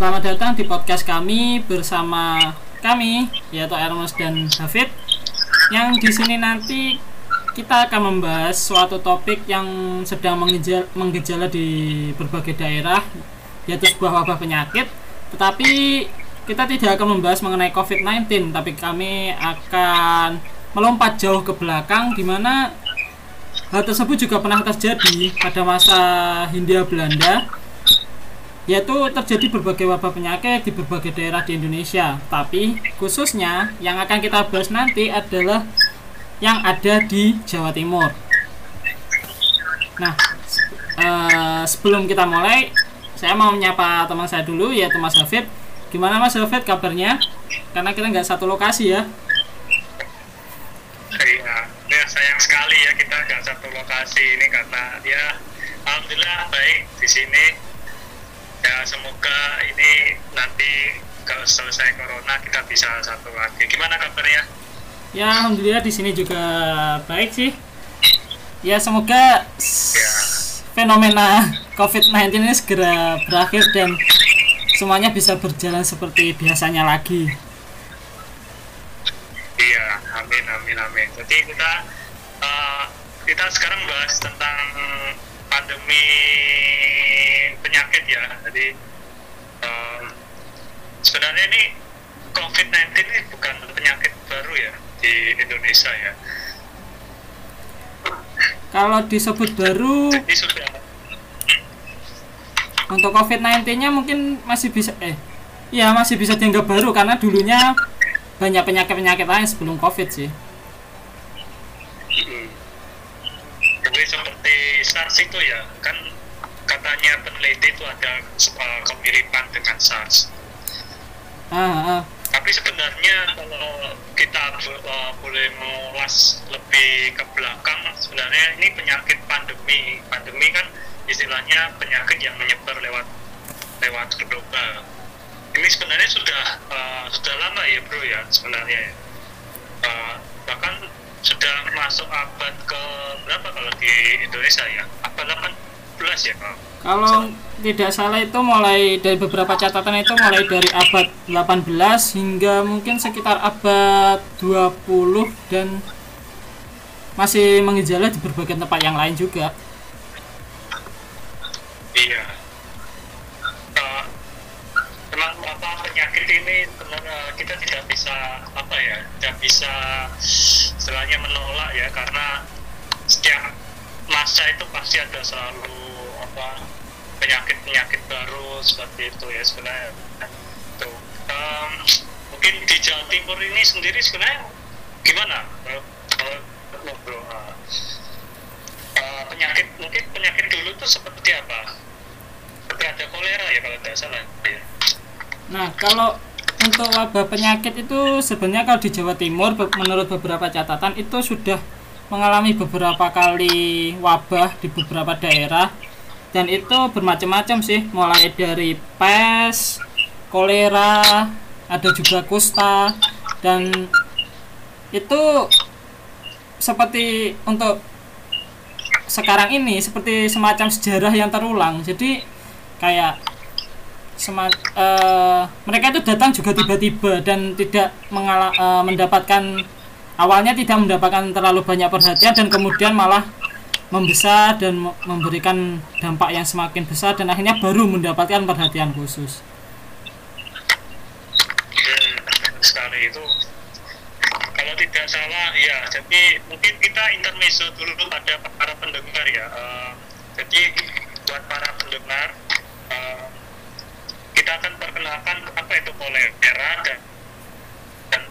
Selamat datang di podcast kami bersama kami yaitu Ernest dan David. Yang di sini nanti kita akan membahas suatu topik yang sedang menggejala di berbagai daerah yaitu sebuah wabah penyakit. Tetapi kita tidak akan membahas mengenai COVID-19, tapi kami akan melompat jauh ke belakang di mana hal tersebut juga pernah terjadi pada masa Hindia Belanda yaitu terjadi berbagai wabah penyakit di berbagai daerah di Indonesia. Tapi khususnya yang akan kita bahas nanti adalah yang ada di Jawa Timur. Nah, eh, sebelum kita mulai, saya mau menyapa teman saya dulu yaitu Mas David. Gimana Mas David kabarnya? Karena kita nggak satu lokasi ya. Iya, ya sayang sekali ya kita nggak satu lokasi ini karena dia alhamdulillah baik di sini. Ya semoga ini nanti kalau selesai corona kita bisa satu lagi. Gimana kabarnya? Ya alhamdulillah di sini juga baik sih. Ya semoga Ya. fenomena COVID-19 ini segera berakhir dan semuanya bisa berjalan seperti biasanya lagi. Iya, amin amin amin. Jadi kita eh, kita sekarang bahas tentang pandemi penyakit ya. Jadi em, sebenarnya ini COVID-19 ini bukan penyakit baru ya di Indonesia ya. Kalau disebut baru Jadi sudah untuk COVID-19-nya mungkin masih bisa eh ya masih bisa dianggap baru karena dulunya banyak penyakit-penyakit lain sebelum COVID sih. Jadi seperti SARS itu ya, kan katanya peneliti itu ada uh, kemiripan dengan SARS. Ah, ah. Tapi sebenarnya kalau kita uh, boleh mengulas lebih ke belakang, sebenarnya ini penyakit pandemi. Pandemi kan istilahnya penyakit yang menyebar lewat lewat global. Ini sebenarnya sudah uh, sudah lama ya bro ya sebenarnya. Uh, sudah masuk abad ke berapa kalau di Indonesia ya? Abad 18 ya kalau Kalau tidak salah itu mulai dari beberapa catatan itu mulai dari abad 18 hingga mungkin sekitar abad 20 dan masih mengejala di berbagai tempat yang lain juga. Iya. Eh, memang apa penyakit ini benar eh, kita tidak bisa apa ya, tidak bisa istilahnya menolak ya karena setiap masa itu pasti ada selalu apa penyakit-penyakit baru seperti itu ya sebenarnya. Tuh. Em, mungkin di Jawa Timur ini sendiri sebenarnya gimana? Kalau eh, penyakit mungkin penyakit dulu itu seperti apa? Seperti ada kolera ya kalau tidak salah. Ya. Nah, kalau untuk wabah penyakit itu sebenarnya kalau di Jawa Timur menurut beberapa catatan itu sudah mengalami beberapa kali wabah di beberapa daerah. Dan itu bermacam-macam sih mulai dari pes, kolera, ada juga kusta dan itu seperti untuk sekarang ini seperti semacam sejarah yang terulang. Jadi kayak sema- eh, mereka itu datang juga tiba-tiba dan tidak mengala- eh, mendapatkan awalnya tidak mendapatkan terlalu banyak perhatian dan kemudian malah membesar dan me- memberikan dampak yang semakin besar dan akhirnya baru mendapatkan perhatian khusus. Hmm, sekali itu kalau tidak salah ya jadi mungkin kita intermezzo dulu pada para pendengar ya Eh, jadi buat para pendengar eh, kita akan perkenalkan apa itu kolera dan dan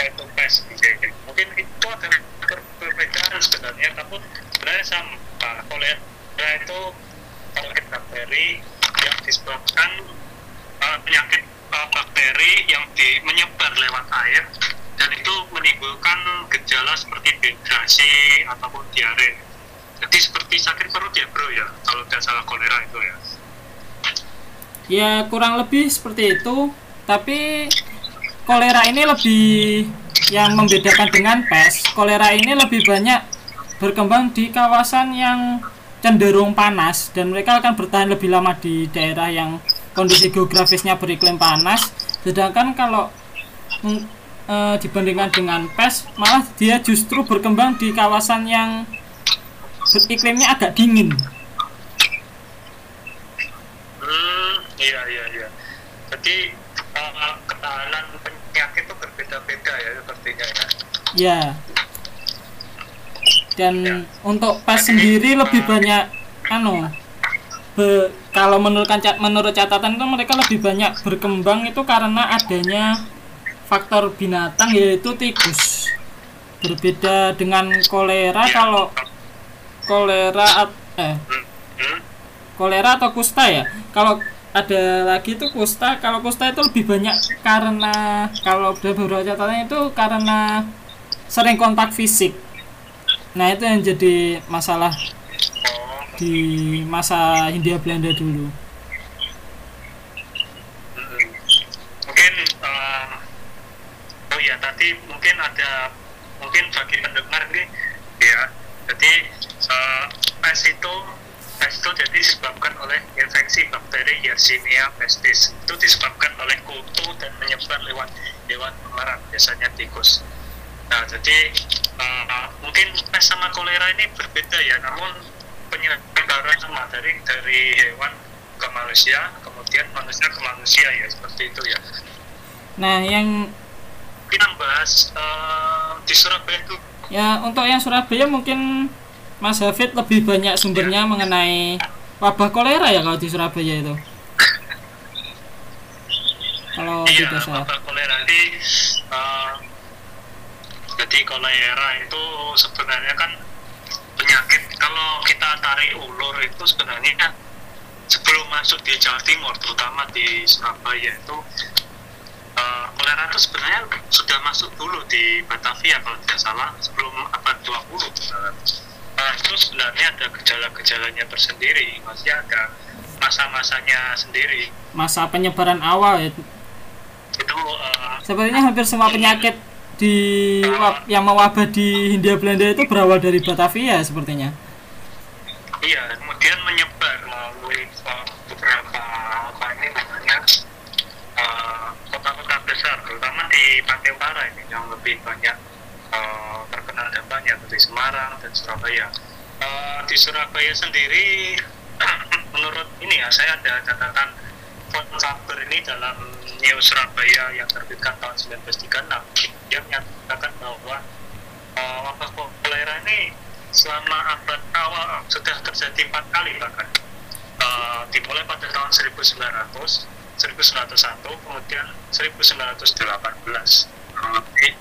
Oke. mungkin itu ada per- perbedaan sebenarnya tapi sebenarnya sama kolera itu penyakit bakteri yang disebabkan uh, penyakit uh, bakteri yang di, menyebar lewat air dan itu menimbulkan gejala seperti dehidrasi ataupun diare. Jadi seperti sakit perut ya bro ya kalau tidak salah kolera itu ya. Ya kurang lebih seperti itu, tapi kolera ini lebih yang membedakan dengan pes. Kolera ini lebih banyak berkembang di kawasan yang cenderung panas dan mereka akan bertahan lebih lama di daerah yang kondisi geografisnya beriklim panas. Sedangkan kalau eh, dibandingkan dengan pes malah dia justru berkembang di kawasan yang iklimnya agak dingin Hmm, iya iya iya. Jadi uh, ketahanan penyakit itu berbeda-beda ya sepertinya ya. ya dan Ya. untuk pes sendiri lebih banyak anu be- kalau menurut menurut catatan itu mereka lebih banyak berkembang itu karena adanya faktor binatang yaitu tikus berbeda dengan kolera Ya. kalau kolera eh Hmm, hmm, kolera atau kusta ya kalau ada lagi itu kusta kalau kusta itu lebih banyak karena kalau dari beberapa catatan itu karena sering kontak fisik nah itu yang jadi masalah di masa Hindia Belanda dulu. Mungkin uh, oh ya tadi mungkin ada mungkin bagi pendengar ini ya. Jadi uh, pes itu itu jadi disebabkan oleh infeksi bakteri Yersinia pestis. Itu disebabkan oleh kutu dan menyebar lewat hewan pengerat biasanya tikus. Nah, jadi uh, mungkin pes sama kolera ini berbeda ya, namun penyebaran sama dari dari hewan ke manusia, kemudian manusia ke manusia ya seperti itu ya. nah yang Kita bahas uh, di Surabaya itu ya untuk yang Surabaya mungkin Mas Hafid lebih banyak sumbernya mengenai wabah kolera ya kalau di Surabaya itu? Kalau iya tidak salah wabah kolera. Jadi uh, jadi kolera itu sebenarnya kan penyakit. Kalau kita tarik ulur itu sebenarnya sebelum masuk di Jawa Timur terutama di Surabaya itu uh, kolera itu sebenarnya sudah masuk dulu di Batavia kalau tidak salah sebelum abad 20 sebenarnya. Nah, itu sebenarnya ada gejala-gejalanya tersendiri, masih ada masa-masanya sendiri. masa penyebaran awal ya? Itu uh, sepertinya hampir semua penyakit di wab- yang mewabah di Hindia Belanda itu berawal dari Batavia sepertinya. Iya, kemudian menyebar melalui uh, beberapa apa ini namanya uh, kota-kota besar, terutama di Pantai Utara ini yang lebih banyak uh, dampaknya seperti Semarang dan Surabaya. Uh, di Surabaya sendiri, menurut ini ya, saya ada catatan kabar ini dalam New Surabaya yang terbitkan tahun 1936 yang menyatakan bahwa uh, wabah kolera ini selama abad awal sudah terjadi empat kali bahkan. Uh, dimulai pada tahun 1900 1901 kemudian 1918 kurang lebih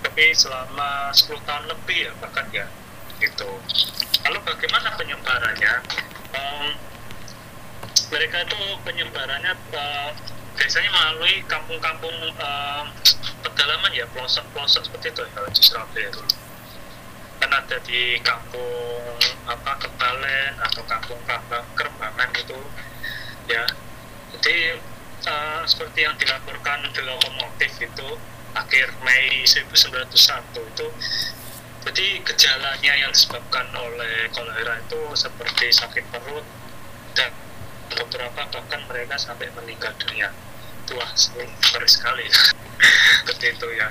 tapi selama 10 tahun lebih ya bahkan ya gitu. Lalu bagaimana penyebarannya? Um, mereka itu penyebarannya uh, biasanya melalui kampung-kampung uh, pedalaman ya pelosok-pelosok seperti itu ya kalau di Surabaya dulu. Kan ada di kampung apa Kebalen atau kampung Kerembangan itu ya. Jadi uh, seperti yang dilaporkan di lokomotif itu akhir Mei 1901 itu. Jadi gejalanya yang disebabkan oleh kolera itu seperti sakit perut dan beberapa bahkan mereka sampai meninggal dunia. Itu wah ngeri sekali. Seperti itu ya.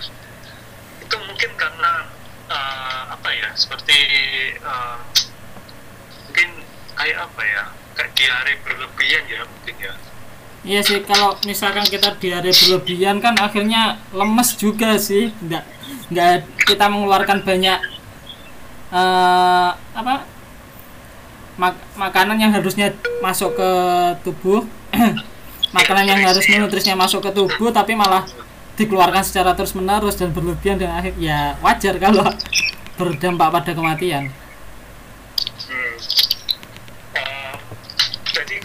Itu mungkin karena uh, apa ya seperti uh, mungkin kayak apa ya kayak diare berlebihan ya mungkin ya Iya sih kalau misalkan kita diare berlebihan kan akhirnya lemes juga sih. Nggak nggak kita mengeluarkan banyak eh apa mak- makanan yang harusnya masuk ke tubuh. Makanan yang harusnya nutrisnya masuk ke tubuh tapi malah dikeluarkan secara terus menerus dan berlebihan dan akhir ya wajar kalau berdampak pada kematian Hmm. Eh, jadi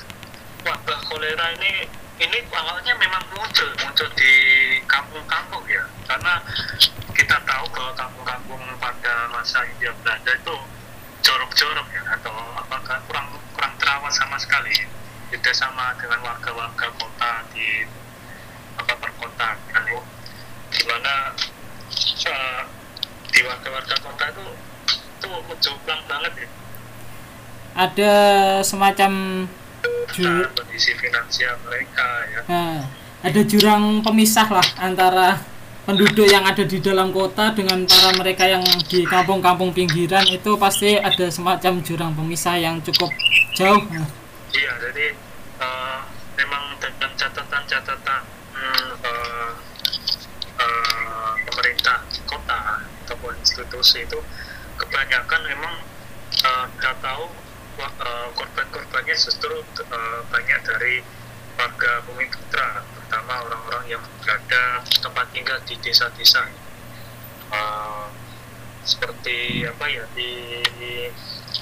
wabah kolera ini ini awalnya memang muncul muncul di kampung-kampung ya. Karena kita tahu bahwa kampung-kampung pada masa Hindia Belanda itu jorok-jorok ya atau apakah kurang kurang terawat sama sekali. Beda sama dengan warga-warga kota di apa perkotaan. Ya. di mana eh, di warga-warga kota itu itu menjomplang banget ya. Ada semacam Ju- kondisi finansial mereka ya. Nah, ada jurang pemisah lah antara penduduk yang ada di dalam kota dengan para mereka yang di kampung-kampung pinggiran. Itu pasti ada semacam jurang pemisah yang cukup jauh. Nah, iya jadi eh, memang dengan catatan-catatan hmm, eh, eh, pemerintah kota ataupun institusi itu kebanyakan memang kita tahu korban-korbannya justru eh, banyak dari warga bumi putra terutama orang-orang yang berada tempat tinggal di desa-desa. Eh, seperti apa ya di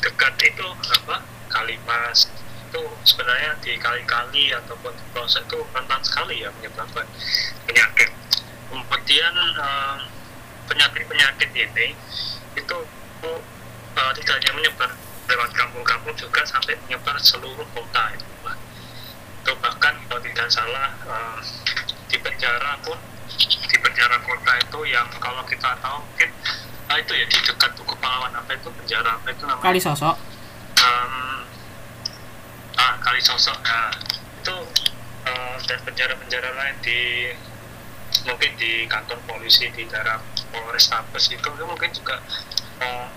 dekat itu apa Kalimas itu sebenarnya di kali-kali ataupun di pelosok itu rentan sekali ya menyebabkan penyakit. Kemudian eh, penyakit-penyakit ini itu eh, tidak hanya menyebar lewat kampung-kampung juga sampai menyebar seluruh kota itu Pak. itu bahkan kalau tidak salah eh, di penjara pun di penjara kota itu yang kalau kita tahu mungkin ah, itu ya di dekat Tugu Pahlawan apa itu penjara apa itu namanya kali sosok. um, ah kali sosok nah itu eh, dan penjara-penjara lain di mungkin di kantor polisi di daerah Polrestabes itu, itu mungkin juga eh,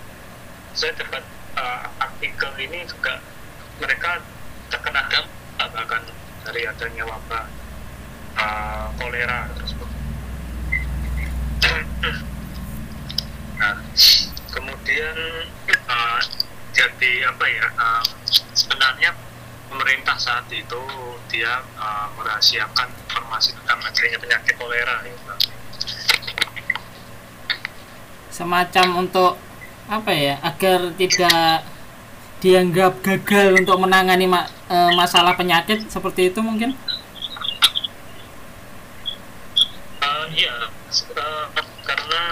saya dapat eh, artikel ini juga mereka terkena dampak bahkan dari adanya wabah eh, kolera tersebut. Nah, kemudian uh, jadi apa ya? uh, sebenarnya pemerintah saat itu dia uh, merahasiakan informasi tentang adanya penyakit kolera. Ya. Semacam untuk apa ya? Agar tidak dianggap gagal untuk menangani ma- eh, masalah penyakit seperti itu mungkin. Uh, iya, uh, karena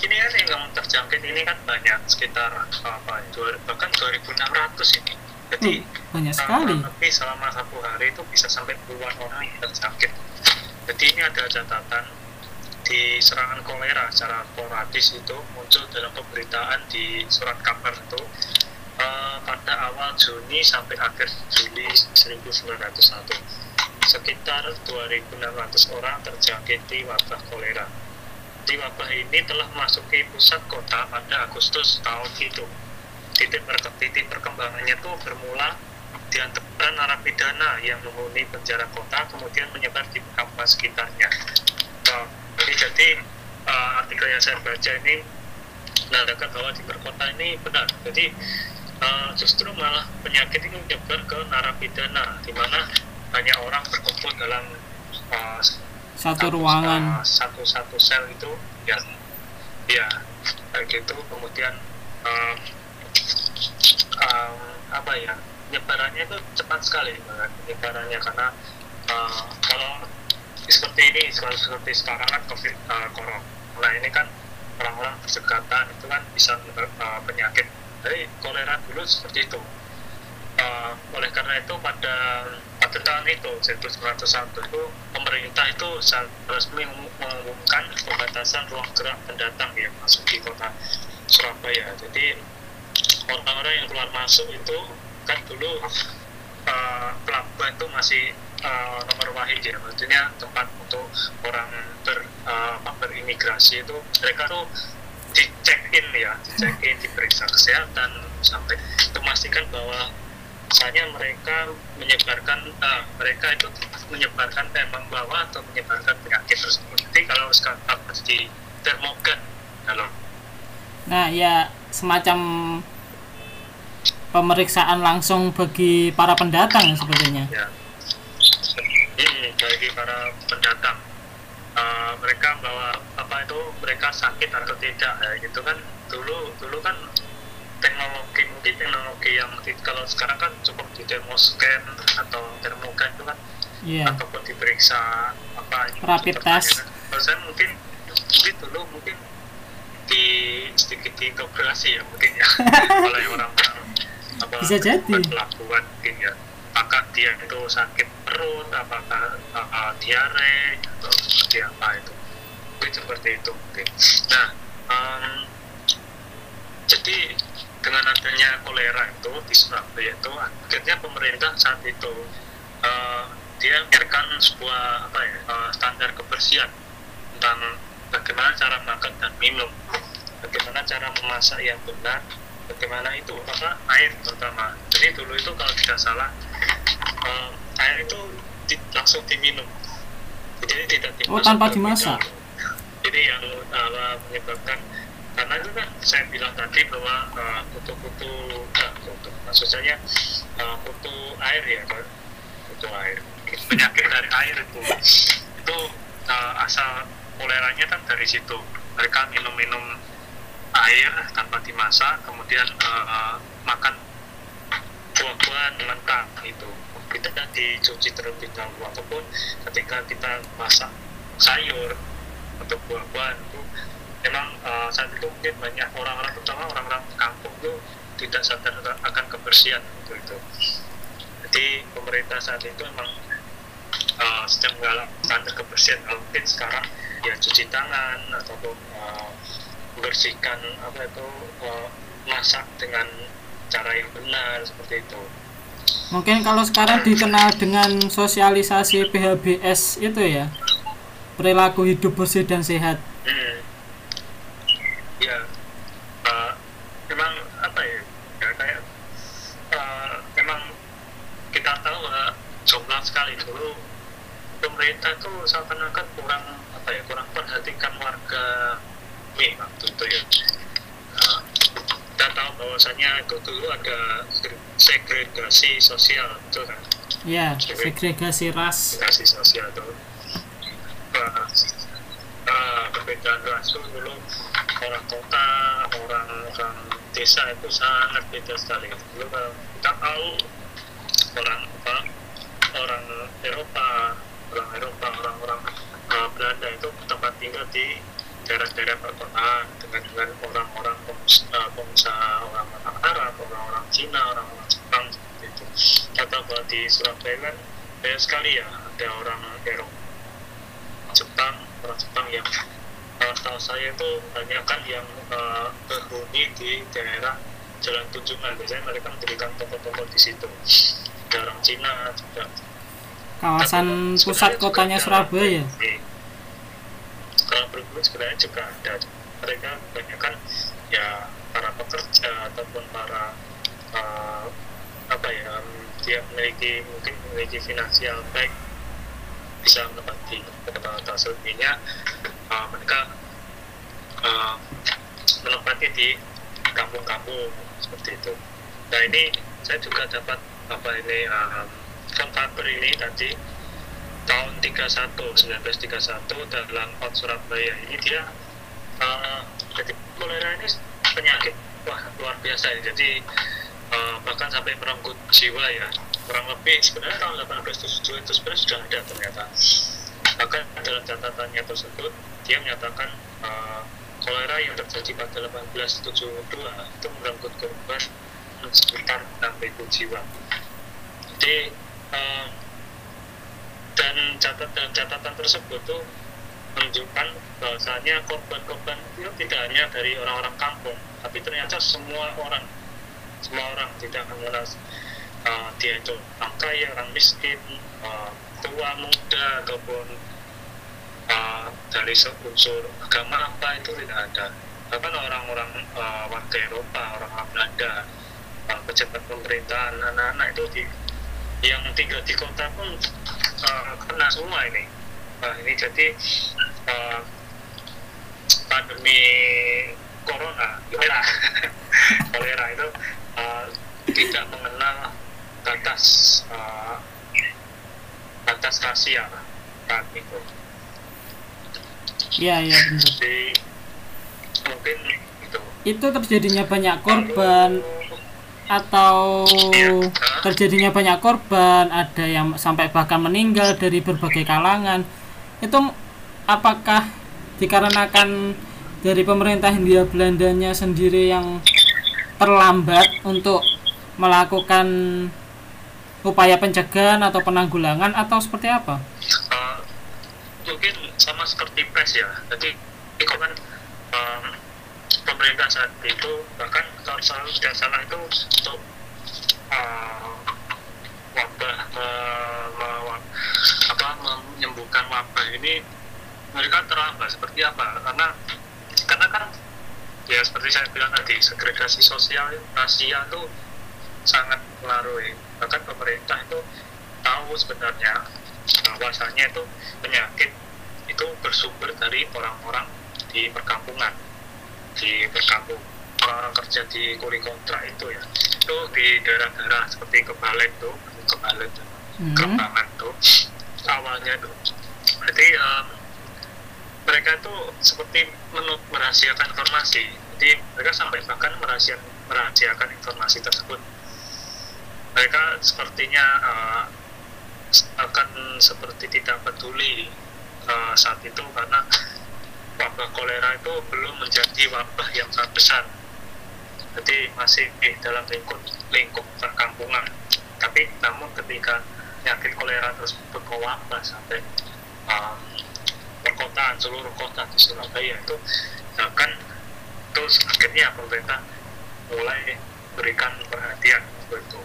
ini kan yang terjangkit ini kan banyak sekitar apa dua, bahkan 2.600 ini. Jadi Hmm, banyak sekali. tapi selama satu hari itu bisa sampai puluhan orang yang terjangkit. Jadi ini ada catatan di serangan kolera secara sporadis itu muncul dalam pemberitaan di surat kabar itu eh, pada awal Juni sampai akhir Juli 1901 sekitar 2.600 orang terjangkiti wabah kolera. Di wabah ini telah memasuki pusat kota pada Agustus tahun itu. Titik, titik perkembangannya itu bermula di antara narapidana yang menghuni penjara kota kemudian menyebar di kampung sekitarnya. Nah, jadi jadi eh, artikel yang saya baca ini menandakan bahwa di perkota ini benar. Jadi eh, justru malah penyakit ini menyebar ke narapidana di mana banyak orang berkumpul dalam eh, Satu ruangan. uh, satu satu sel itu ya ya kayak gitu kemudian um, um, apa ya penyebarannya itu cepat sekali penyebarannya karena uh, kalau seperti ini seperti, seperti sekarang kan covid uh, corona. Ini kan orang-orang berdekatan itu kan bisa uh, penyakit. Jadi kolera dulu seperti itu. Uh, oleh karena itu pada pada tahun itu 1901 itu pemerintah itu resmi mengum- mengumumkan pembatasan ruang gerak pendatang yang masuk di kota Surabaya. Jadi orang-orang yang keluar masuk itu kan dulu uh, pelabuhan itu masih uh, nomor wahid ya, maksudnya tempat untuk orang ber, uh, berimigrasi itu mereka tuh dicek in ya, dicek in, diperiksa kesehatan sampai memastikan bahwa misalnya mereka menyebarkan ah, mereka itu menyebarkan memang bawa atau menyebarkan penyakit tersebut. Jadi kalau sekarang harus di termogan kalau Nah, ya semacam pemeriksaan langsung bagi para pendatang sebetulnya. ya hmm, bagi para pendatang Ah, mereka bawa apa itu mereka sakit atau tidak ya gitu kan dulu dulu kan teknologi mungkin teknologi yang kalau sekarang kan cukup di termoscan atau termogan itu kan Iya. ataupun diperiksa apa Rapid pertanyaan. test. Kalau saya mungkin mungkin dulu mungkin di sedikit diintegrasi ya mungkin ya oleh orang-orang apa Bisa jadi. pelabuhan mungkin ya apakah dia itu sakit perut apakah uh, uh, diare atau seperti apa itu. Mungkin seperti itu mungkin. Nah em, jadi dengan adanya kolera itu di Surabaya itu akhirnya pemerintah saat itu uh, dia biarkan sebuah apa ya uh, standar kebersihan tentang bagaimana cara makan dan minum bagaimana cara memasak yang benar bagaimana itu apa air terutama. Jadi dulu itu kalau tidak salah uh, air itu di, langsung diminum. Jadi tidak dimasak oh tanpa dimasak? jadi yang uh, menyebabkan karena itu kan saya bilang tadi bahwa uh, kutu-kutu uh, kutu maksudnya uh, kutu air ya kan kutu air. Penyakit dari air itu. Itu uh, asal koleranya kan dari situ. Mereka minum-minum air tanpa dimasak kemudian uh, makan buah-buahan mentah itu tidak dicuci terlebih dahulu ataupun ketika kita masak sayur atau buah-buahan itu memang uh, saat itu mungkin banyak orang-orang terutama orang-orang kampung itu tidak sadar akan kebersihan itu itu. Jadi pemerintah saat itu memang uh, sedang menggalak standar kebersihan. Mungkin sekarang ya cuci tangan ataupun uh, membersihkan apa itu uh, masak dengan cara yang benar seperti itu mungkin kalau sekarang dikenal dengan sosialisasi PHBS itu ya perilaku hidup bersih dan sehat hmm. ya uh, memang apa ya, ya kayak uh, memang kita tahu uh, jumlah sekali dulu pemerintah tuh seakan-akan kurang apa ya kurang perhatikan warga ini waktu itu ya tahu bahwasanya itu dulu ada segregasi sosial itu kan? Ya segregasi ras. segregasi sosial itu uh, uh, perbedaan ras itu dulu orang kota orang orang desa itu sangat beda sekali. Dulu kalau kita tahu orang apa orang Eropa orang Eropa orang-orang uh, Belanda itu tempat tinggal di daerah-daerah perkotaan dengan dengan orang-orang pengusaha, orang-orang Arab, orang-orang Cina, orang-orang Jepang seperti itu. Kata bahwa di Surabaya kan banyak sekali ya ada orang Eropa, Jepang, orang Jepang yang uh, setahu saya itu banyak kan yang uh, berhuni di daerah Jalan Tunjungan. Biasanya mereka mendirikan toko-toko di situ. Ada orang Cina juga. Kawasan pusat kotanya Surabaya. Kalau berguru sebenarnya juga ada. Mereka kebanyakan ya para pekerja ataupun para uh, apa ya dia memiliki mungkin memiliki finansial baik bisa menempati kota-kota selebihnya uh, mereka uh, menempati di kampung-kampung seperti itu. Nah ini saya juga dapat apa ini um, kabar ini tadi tahun 31 1931 dalam Pot Surabaya. Ini dia uh, jadi kolera ini penyakit wah luar biasa ya. Jadi uh, bahkan sampai merenggut jiwa ya. Kurang lebih sebenarnya tahun 1877 itu sebenarnya sudah ada ternyata. Bahkan dalam catatannya tersebut dia menyatakan uh, kolera yang terjadi pada 1872 itu merenggut korban sekitar 6.000 jiwa. Jadi uh, dan catatan catatan tersebut tuh menunjukkan bahwasanya korban-korban itu tidak hanya dari orang-orang kampung tapi ternyata semua orang semua orang tidak mengenal uh, dia itu orang kaya orang miskin uh, tua muda ataupun uh, dari unsur agama apa itu tidak ada. Bahkan orang-orang uh, warga Eropa orang-orang Belanda uh, pejabat pemerintahan anak-anak itu di yang tinggal di kota pun uh, kena semua ini. Nah, ini jadi uh, pandemi corona kolera. Kolera itu uh, tidak mengenal batas uh, batas rasial saat itu. Iya iya benar. Jadi mungkin itu. Itu terjadinya banyak korban atau terjadinya banyak korban, ada yang sampai bahkan meninggal dari berbagai kalangan. Itu apakah dikarenakan dari pemerintah Hindia Belandanya sendiri yang terlambat untuk melakukan upaya pencegahan atau penanggulangan atau seperti apa? Uh, mungkin sama seperti pres ya. Jadi itu kan um, pemerintah saat itu bahkan kalau selalu tidak salah itu untuk uh, wabah uh, apa menyembuhkan wabah ini mereka terlambat. Seperti apa? Karena karena kan ya seperti saya bilang tadi segregasi sosial rahasia itu sangat mengaruhi bahkan pemerintah itu tahu sebenarnya bahwasanya itu penyakit itu bersumber dari orang-orang di perkampungan di perkampung orang kerja di kuri kontrak itu ya. Itu di daerah-daerah seperti Kebalen tuh Kebalen hmm. Kembangan tuh awalnya tuh. Jadi um, mereka itu seperti menut merahasiakan informasi. Jadi mereka sampai bahkan merahasiakan, merahasiakan informasi tersebut. Mereka sepertinya uh, akan seperti tidak peduli uh, saat itu karena wabah kolera itu belum menjadi wabah yang sangat besar. Jadi masih di dalam lingkup lingkup perkampungan. Tapi namun ketika penyakit kolera tersebut mewabah sampai um, perkotaan seluruh kota di Surabaya itu akan terus akhirnya pemerintah mulai berikan perhatian itu.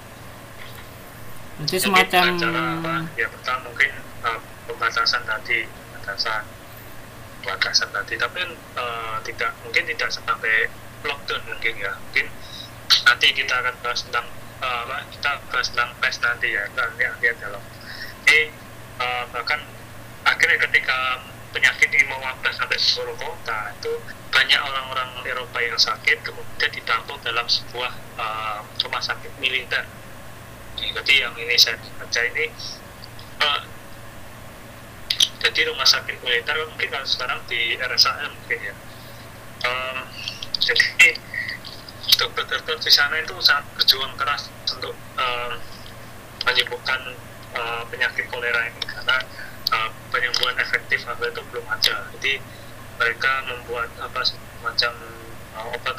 Jadi semacam cara apa? Ya pertama mungkin uh, pembatasan tadi pembatasan pembatasan tadi tapi uh, tidak mungkin tidak sampai lockdown mungkin ya. Mungkin nanti kita akan bahas tentang uh, kita bahas tentang pes nanti ya. Kita lihat lihat dalam. Ini uh, bahkan akhirnya ketika penyakit ini mewabah sampai seluruh kota itu banyak orang-orang Eropa yang sakit kemudian ditampung dalam sebuah uh, rumah sakit militer. Jadi yang ini saya baca ini uh, jadi rumah sakit militer mungkin kalau sekarang di RSAM mungkin ya. Um, jadi dokter-dokter di sana itu sangat berjuang keras untuk um, menyembuhkan uh, penyakit kolera ini. Karena uh, penyembuhan efektif apa itu belum ada. Jadi mereka membuat apa semacam uh, obat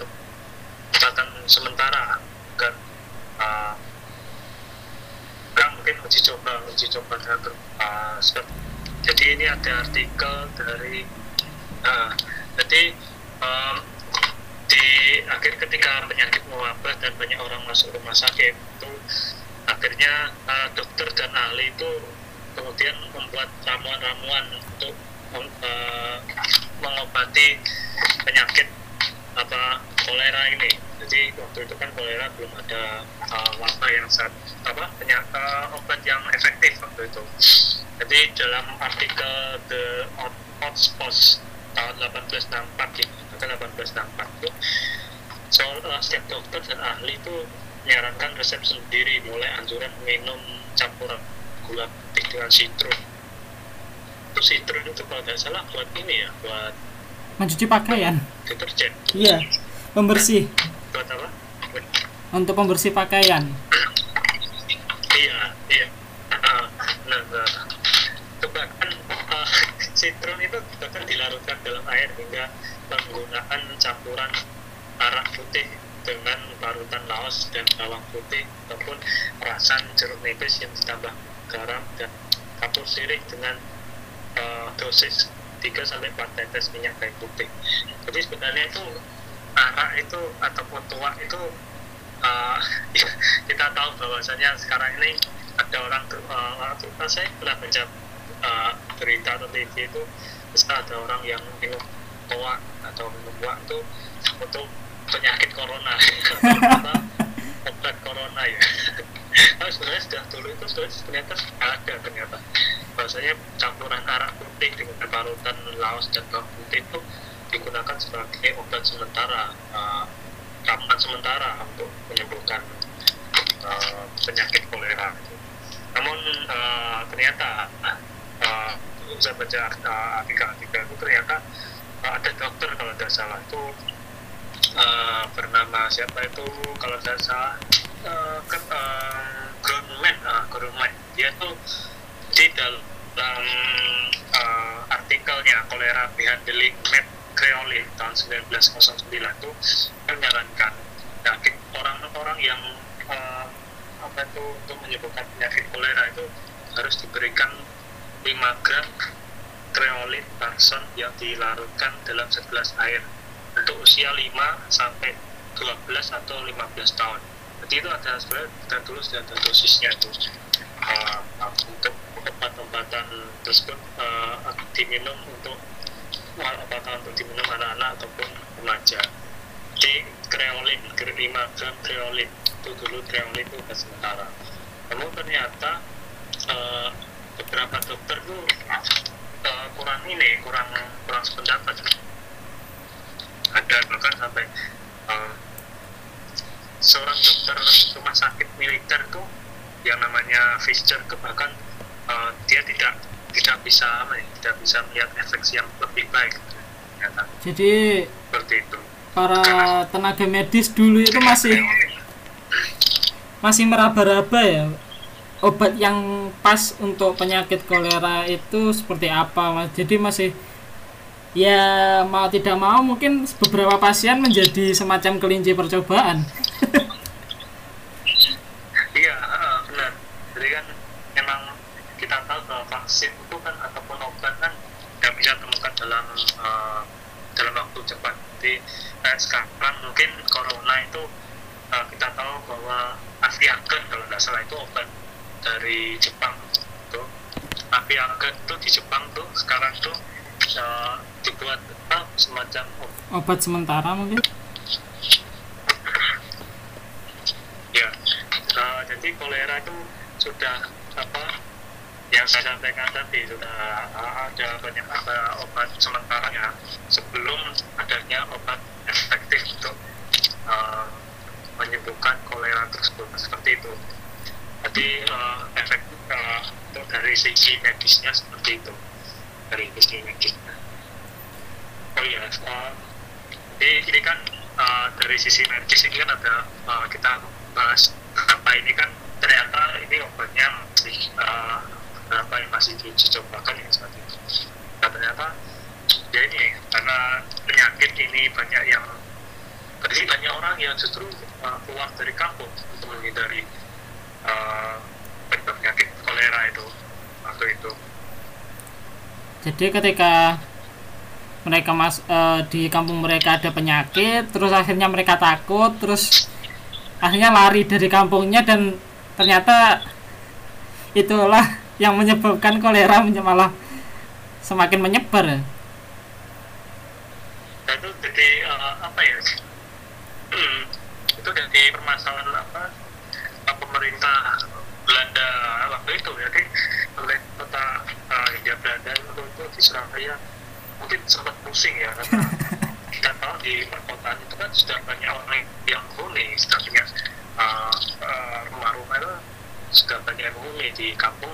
obatan sementara agar uh, mungkin uji coba uji coba terhadap uh, jadi ini ada artikel dari uh, jadi um, di akhir ketika penyakit mewabah dan banyak orang masuk rumah sakit itu akhirnya uh, dokter dan ahli itu kemudian membuat ramuan-ramuan untuk uh, mengobati penyakit apa kolera ini. Jadi waktu itu kan kolera belum ada uh, yang saat apa banyak uh, obat yang efektif waktu itu. Jadi dalam artikel The Hotspots tahun 1864 ini tahun 1864 itu soal uh, setiap dokter dan ahli itu menyarankan resep sendiri mulai anjuran minum campuran gula putih dengan citron itu citron itu kalau tidak salah buat ini ya buat mencuci pakaian. Deterjen iya pembersih. Buat apa? Untuk pembersih pakaian. Iya iya. Uh, nah, nah. bahkan uh, citron itu bahkan dilarutkan dalam air hingga penggunaan campuran arak putih dengan parutan laos dan bawang putih ataupun perasan jeruk nipis yang ditambah garam dan kapur sirih dengan uh, dosis 3 sampai 4 tetes minyak kayu putih. Jadi sebenarnya itu arak itu ataupun tua itu uh, kita tahu bahwasanya sekarang ini ada orang uh, saya pernah baca uh, berita atau TV itu bisa ada orang yang minum tua atau minum tua itu untuk penyakit corona. Obat corona ya nah, sebenarnya sudah dulu itu sebenarnya ternyata ada ternyata bahwasanya campuran arak putih dengan parutan laos dan bawang putih itu digunakan sebagai obat sementara uh, ramuan sementara untuk menyembuhkan uh, penyakit kolera. Namun uh, ternyata uh, saya baca artikel-artikel itu ternyata uh, ada dokter kalau tidak salah itu uh, bernama siapa itu kalau tidak salah uh, ke, uh, Groundman, uh, Groundman dia tuh di dalam uh, artikelnya kolera behandling med Creole tahun 1909 itu menyarankan penyakit orang-orang yang uh, apa itu untuk menyebabkan penyakit kolera itu harus diberikan 5 gram kreolin parson yang dilarutkan dalam segelas air untuk usia 5 sampai 12 atau 15 tahun jadi itu ada sebenarnya kita dulu sudah ada dosisnya itu. Uh, untuk obat-obatan tersebut uh, diminum untuk obat-obatan untuk diminum anak-anak ataupun remaja. Jadi kreolin 5 gram kreolin. Itu dulu kreolin itu obat sementara. Namun ternyata uh, beberapa dokter tuh uh, kurang ini kurang kurang sependapat. Ada bahkan sampai uh, seorang dokter rumah sakit militer tuh yang namanya Fischer tuh bahkan uh, dia tidak tidak bisa ya, tidak bisa melihat efek yang lebih baik. Ternyata. jadi seperti itu. para tenaga medis dulu itu masih masih meraba-raba ya. Obat yang pas untuk penyakit kolera itu seperti apa mas? Jadi masih ya mau tidak mau mungkin beberapa pasien menjadi semacam kelinci percobaan. Iya uh, benar. Jadi kan memang kita tahu bahwa vaksin itu kan ataupun obat kan tidak bisa temukan dalam uh, dalam waktu cepat. Jadi kayak sekarang mungkin corona itu uh, kita tahu bahwa Aviagen kalau nggak salah itu obat dari Jepang tuh. Aviagen tuh di Jepang tuh sekarang tuh uh, dibuat apa semacam obat sementara mungkin? Ya uh, jadi kolera itu sudah apa yang saya sampaikan tadi sudah uh, ada banyak apa obat sementara ya sebelum adanya obat efektif untuk uh, menyembuhkan kolera tersebut seperti itu. Jadi uh, efek uh, dari sisi medisnya seperti itu dari sisi medisnya oh iya uh, jadi ini kan uh, dari sisi medis ini kan ada uh, kita bahas apa ini kan ternyata ini obatnya masih uh, berapa yang masih dicobakan ya seperti itu nah, ternyata ya ini karena penyakit ini banyak yang jadi banyak orang yang justru uh, keluar dari kampung untuk menghindari uh, penyakit kolera itu waktu itu jadi ketika mereka mas uh, di kampung mereka ada penyakit terus akhirnya mereka takut terus akhirnya lari dari kampungnya dan ternyata itulah yang menyebabkan kolera malah semakin menyebar. Itu jadi uh, apa ya itu jadi permasalahan apa pemerintah Belanda waktu itu jadi kota India Belanda itu, itu di Surabaya mungkin sempat pusing ya karena kita tahu di perkotaan itu kan sudah banyak orang yang huni banyak uh, uh, rumah-rumah itu sudah banyak yang huni di kampung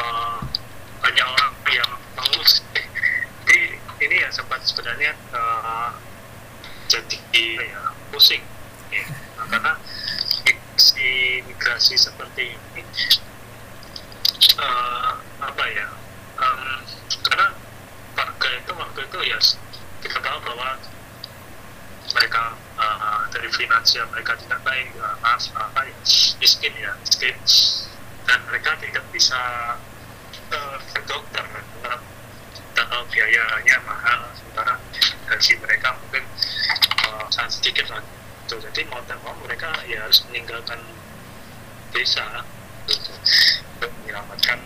uh, banyak orang yang mengungsi jadi ini ya sempat sebenarnya uh, jadi ya, pusing ya. Nah, karena migrasi migrasi seperti ini uh, apa ya um, karena warga itu waktu itu ya kita tahu bahwa mereka uh, dari finansial mereka tidak baik uh, maaf apa ya, miskin ya miskin dan mereka tidak bisa uh, ke dokter karena tahu biayanya mahal sementara gaji mereka mungkin uh, sangat sedikit lah gitu. jadi mau tidak mau mereka ya harus meninggalkan desa gitu, untuk menyelamatkan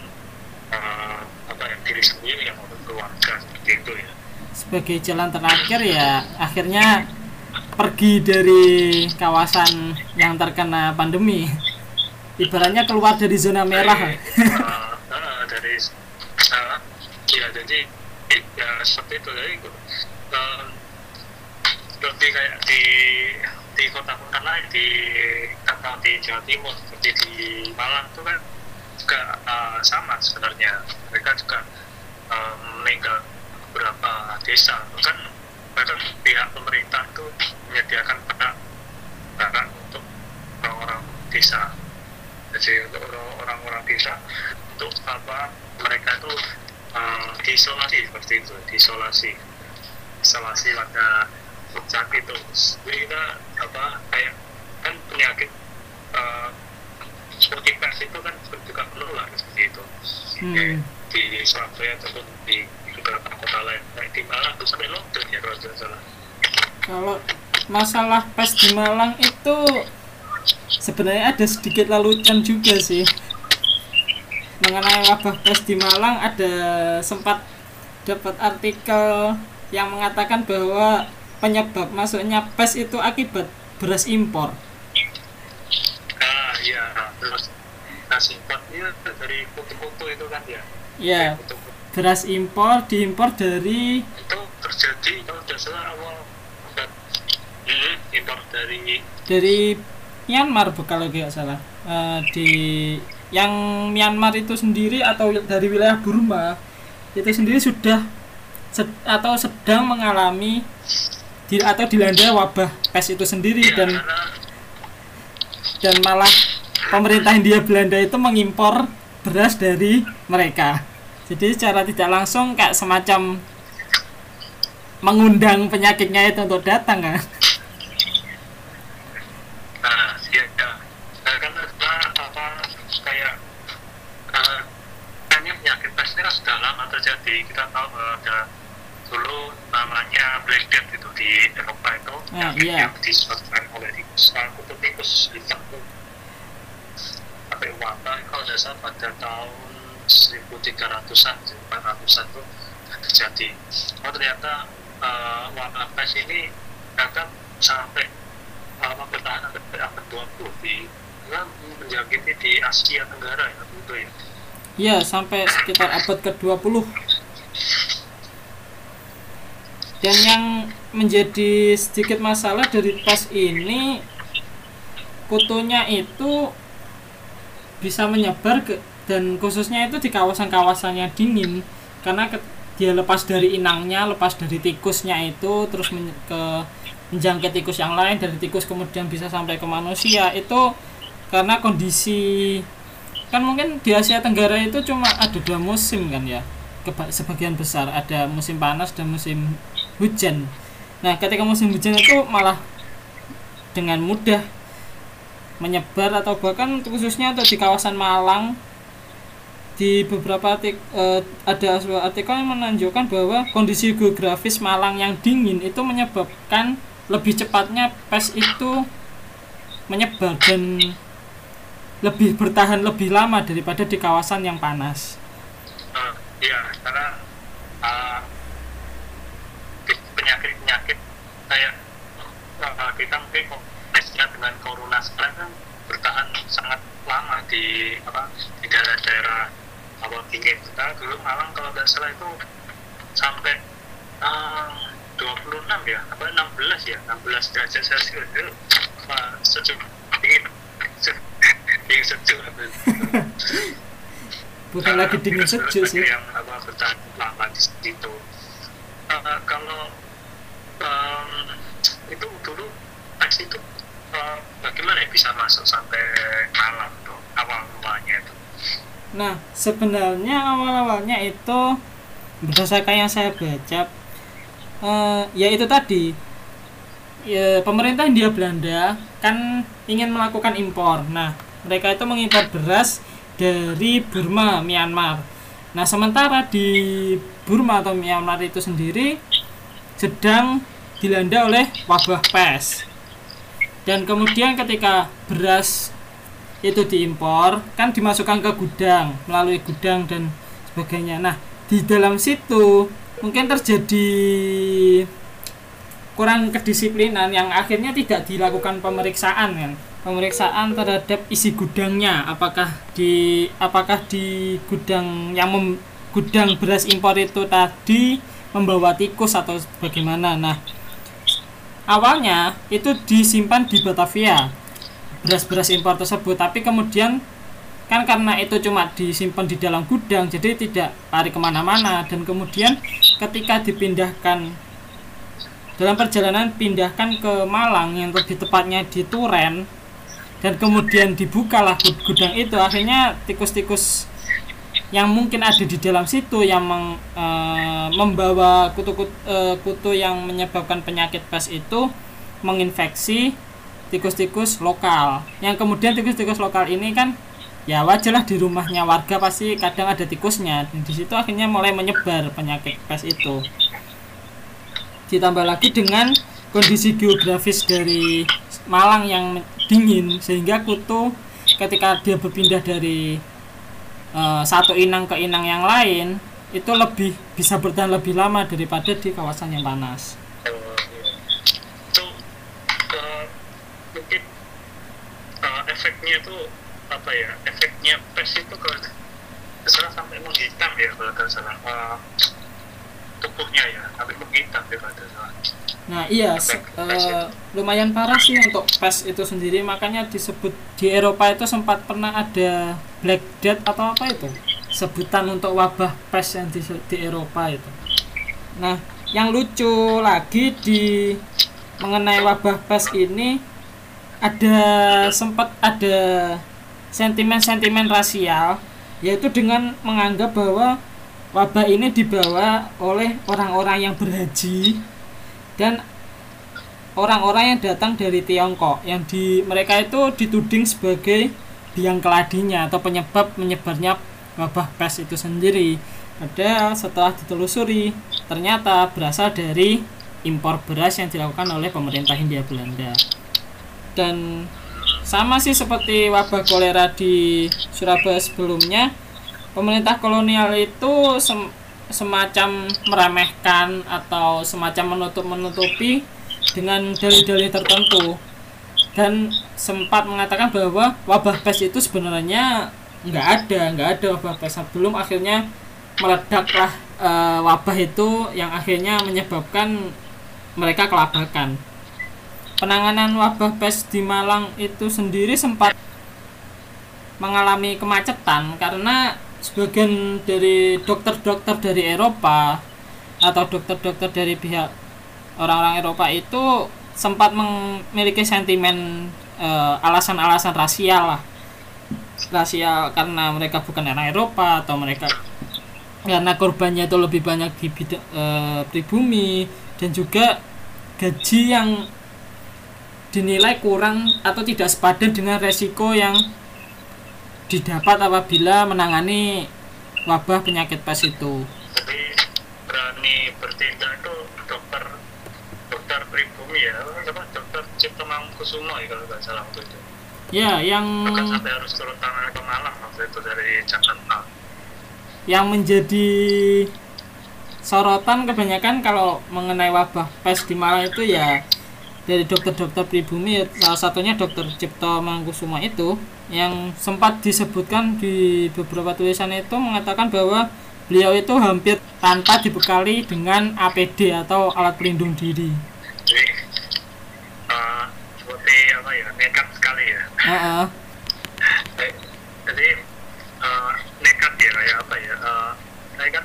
uh, apa ya diri sendiri yang untuk keluarga seperti itu ya. Sebagai jalan terakhir ya akhirnya pergi dari kawasan yang terkena pandemi. Ibaratnya keluar dari zona merah. Dari, uh, uh, dari uh, ya jadi ya seperti itu jadi uh, lebih kayak di di kota-kota lain di atau di Jawa Timur seperti di Malang itu kan juga uh, sama sebenarnya. Mereka juga uh, meninggal beberapa desa. Kan bahkan pihak pemerintah itu menyediakan barang barang untuk orang-orang desa. Jadi untuk orang-orang desa untuk apa mereka itu uh, diisolasi seperti itu diisolasi. Isolasi pada sakit itu. Jadi kita apa kayak kan penyakit uh, seperti pers itu kan juga menular seperti itu hmm. di Surabaya ataupun di beberapa kota lain. Kayak di Malang itu sampai lockdown ya kalau tidak salah. Kalau masalah pes di Malang itu sebenarnya ada sedikit lelucon juga sih. Mengenai wabah pes di Malang ada sempat dapat artikel yang mengatakan bahwa penyebab masuknya pes itu akibat beras impor. Ah iya terus nasi importnya dari kutu-kutu itu kan ya? Ya kutu-kutu beras impor diimpor dari itu terjadi kalau tidak salah awal hmm, impor dari dari Myanmar kalau tidak salah. Eh, di yang Myanmar itu sendiri atau dari wilayah Burma itu sendiri sudah sed- atau sedang mengalami di, atau dilanda wabah pes itu sendiri ya, dan dan malah pemerintah Hindia Belanda itu mengimpor beras dari mereka. Jadi secara tidak langsung kayak semacam mengundang penyakitnya itu untuk datang kan? Nah iya nah, terjadi. Kita tahu bahwa ada dulu namanya black death itu di Eropa itu Ah, iya. yang disebabkan oleh tikus. Nah, kutu tikus hitam tuh sampai wabah kalau tidak salah pada tahun 1300-an 1400-an tuh terjadi oh ternyata uh, wabah pes ini bahkan sampai lama bertahan sampai abad 20 di kan menjangkiti di Asia Tenggara ya itu ya. Ya sampai sekitar abad ke-20 dan yang menjadi sedikit masalah dari pes ini kutunya itu bisa menyebar ke dan khususnya itu di kawasan-kawasan yang dingin. Karena ke- dia lepas dari inangnya lepas dari tikusnya itu terus men- ke menjangkit tikus yang lain dari tikus kemudian bisa sampai ke manusia. Itu karena kondisi kan mungkin di Asia Tenggara itu cuma ada dua musim kan ya. Keba- sebagian besar ada musim panas dan musim hujan. Nah ketika musim hujan itu malah dengan mudah menyebar atau bahkan khususnya untuk di kawasan Malang di beberapa artik, eh, ada sebuah artikel yang menunjukkan bahwa kondisi geografis Malang yang dingin itu menyebabkan lebih cepatnya pes itu menyebar dan lebih bertahan lebih lama daripada di kawasan yang panas. Eh, iya karena uh, penyakit-penyakit kayak uh, kita mungkin konteksnya dengan corona sekarang kan bertahan sangat lama di apa di daerah-daerah awal dingin kita dulu Malang kalau nggak salah itu sampai uh, 26 ya apa 16 ya 16 derajat celcius. Itu uh, sejuk dingin dingin sejuk. Bukan lagi dingin sejuk sih. yang apa bertahan lama di situ. Eh, kalau em, itu dulu teks itu eh, bagaimana ya bisa masuk sampai malam tuh awal mulanya itu Nah, sebenarnya awal-awalnya itu berdasarkan yang saya baca eh, ya itu tadi ya, pemerintah Hindia Belanda kan ingin melakukan impor. Nah, mereka itu mengimpor beras dari Burma, Myanmar. Nah, sementara di Burma atau Myanmar itu sendiri sedang dilanda oleh wabah pes. Dan kemudian ketika beras itu diimpor kan dimasukkan ke gudang melalui gudang dan sebagainya. Nah, di dalam situ mungkin terjadi kurang kedisiplinan yang akhirnya tidak dilakukan pemeriksaan kan pemeriksaan terhadap isi gudangnya apakah di apakah di gudang yang mem- gudang beras impor itu tadi membawa tikus atau bagaimana nah awalnya itu disimpan di Batavia. Beras-beras impor tersebut tapi kemudian kan karena itu cuma disimpan di dalam gudang jadi tidak lari ke mana-mana. Dan kemudian ketika dipindahkan dalam perjalanan pindahkan ke Malang yang lebih tepatnya di Turen dan kemudian dibukalah gud- gudang itu akhirnya tikus-tikus yang mungkin ada di dalam situ yang meng- eh, membawa kutu-kutu eh, kutu yang menyebabkan penyakit pes itu menginfeksi tikus-tikus lokal. Yang kemudian tikus-tikus lokal ini kan ya wajarlah di rumahnya warga pasti kadang ada tikusnya. Di situ akhirnya mulai menyebar penyakit pes itu. Ditambah lagi dengan kondisi geografis dari Malang yang dingin sehingga kutu ketika dia berpindah dari uh, satu inang ke inang yang lain itu lebih bisa bertahan lebih lama daripada di kawasan yang panas. Iya. Itu uh, mungkin uh, efeknya itu apa ya? Efeknya pes itu kalau salah sampai menghitam ya kalau tidak salah uh, tubuhnya ya sampai menghitam ya kalau tidak salah. Nah iya uh, lumayan parah sih untuk pes itu sendiri. Makanya disebut di Eropa itu sempat pernah ada Black Death atau apa itu? Sebutan untuk wabah pes yang di, di Eropa itu. Nah yang lucu lagi di mengenai wabah pes ini ada sempat ada sentimen-sentimen rasial yaitu dengan menganggap bahwa wabah ini dibawa oleh orang-orang yang berhaji dan orang-orang yang datang dari Tiongkok yang di mereka itu dituding sebagai biang keladinya atau penyebab menyebarnya wabah pes itu sendiri. Padahal setelah ditelusuri ternyata berasal dari impor beras yang dilakukan oleh pemerintah Hindia Belanda. Dan sama sih seperti wabah kolera di Surabaya sebelumnya, pemerintah kolonial itu semacam meremehkan atau semacam menutup-menutupi dengan dalih-dalih tertentu. Dan sempat mengatakan bahwa wabah pes itu sebenarnya nggak ada nggak ada wabah pes. Belum akhirnya meledaklah e, wabah itu yang akhirnya menyebabkan mereka kelabakan. Penanganan wabah pes di Malang itu sendiri sempat mengalami kemacetan karena sebagian dari dokter-dokter dari Eropa atau dokter-dokter dari pihak orang-orang Eropa itu sempat memiliki sentimen alasan alasan-alasan rasial lah. Rasial karena mereka bukan orang Eropa atau mereka karena korbannya itu lebih banyak di bidang e, pribumi dan juga gaji yang dinilai kurang atau tidak sepadan dengan resiko yang didapat apabila menangani wabah penyakit pes itu. Jadi berani bertindak itu dokter dokter pribumi ya, apa dokter Cipto Mangkusumo ya kalau nggak salah waktu itu. Ya, yang Bukan sampai harus turun tangan ke Malang waktu itu dari Jakarta. Yang menjadi sorotan kebanyakan kalau mengenai wabah pes di Malang itu ya dari dokter-dokter pribumi salah satunya dokter Cipto Mangkusumo itu yang sempat disebutkan di beberapa tulisan itu mengatakan bahwa beliau itu hampir tanpa dibekali dengan APD atau alat pelindung diri. Jadi, uh, seperti apa ya, nekat sekali ya. Uh -uh. Jadi uh, nekat ya kayak apa ya? Uh, nekat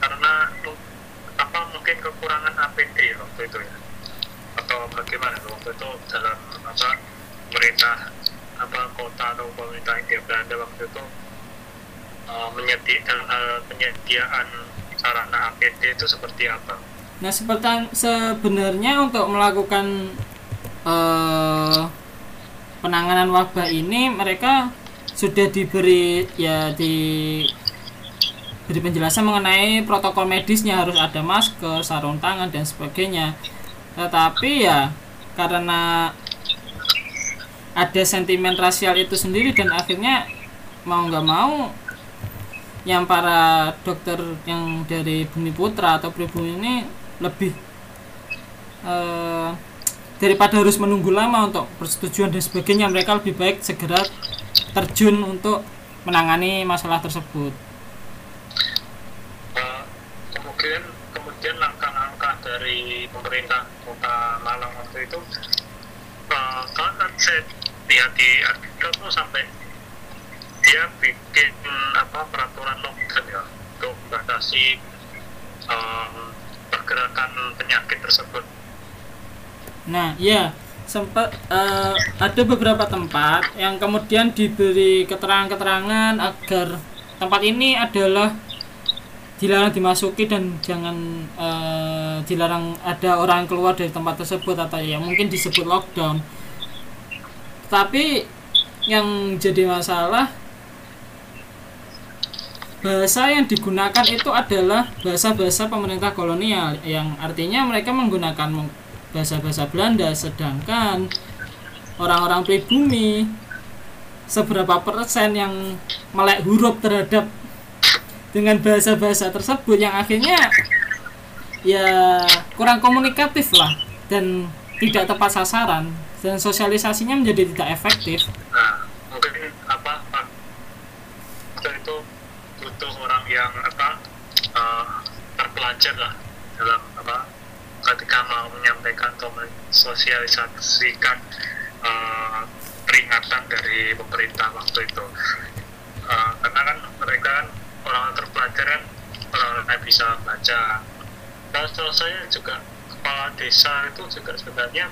karena apa mungkin kekurangan APD waktu itu ya atau bagaimana waktu itu dalam apa pemerintah apa kota atau pemerintah India Belanda waktu itu uh, menyediakan uh, penyediaan sarana APD itu seperti apa? Nah seperti sebenarnya untuk melakukan uh, penanganan wabah ini mereka sudah diberi ya di beri penjelasan mengenai protokol medisnya harus ada masker, sarung tangan dan sebagainya tetapi ya karena ada sentimen rasial itu sendiri dan akhirnya mau nggak mau yang para dokter yang dari Bumi Putra atau Pribumi ini lebih eh, daripada harus menunggu lama untuk persetujuan dan sebagainya mereka lebih baik segera terjun untuk menangani masalah tersebut. Kemudian kemudian langkah-langkah dari pemerintah kota Malang waktu itu uh, kan saya lihat di artikel tuh sampai dia bikin apa peraturan lockdown ya untuk membatasi um, pergerakan penyakit tersebut. Nah, ya sempat uh, ada beberapa tempat yang kemudian diberi keterangan-keterangan agar tempat ini adalah dilarang dimasuki dan jangan uh, dilarang ada orang keluar dari tempat tersebut atau ya mungkin disebut lockdown. Tapi yang jadi masalah bahasa yang digunakan itu adalah bahasa-bahasa pemerintah kolonial yang artinya mereka menggunakan bahasa-bahasa Belanda sedangkan orang-orang pribumi seberapa persen yang melek huruf terhadap dengan bahasa-bahasa tersebut yang akhirnya ya kurang komunikatif lah dan tidak tepat sasaran dan sosialisasinya menjadi tidak efektif. Nah, mungkin apa waktu itu butuh orang yang apa uh, terpelajar lah dalam apa ketika mau menyampaikan atau mensosialisasikan uh, peringatan dari pemerintah waktu itu uh, karena kan mereka kan orang terpelajar kan orang-orang bisa baca. Dan setelah saya juga kepala desa itu juga sebenarnya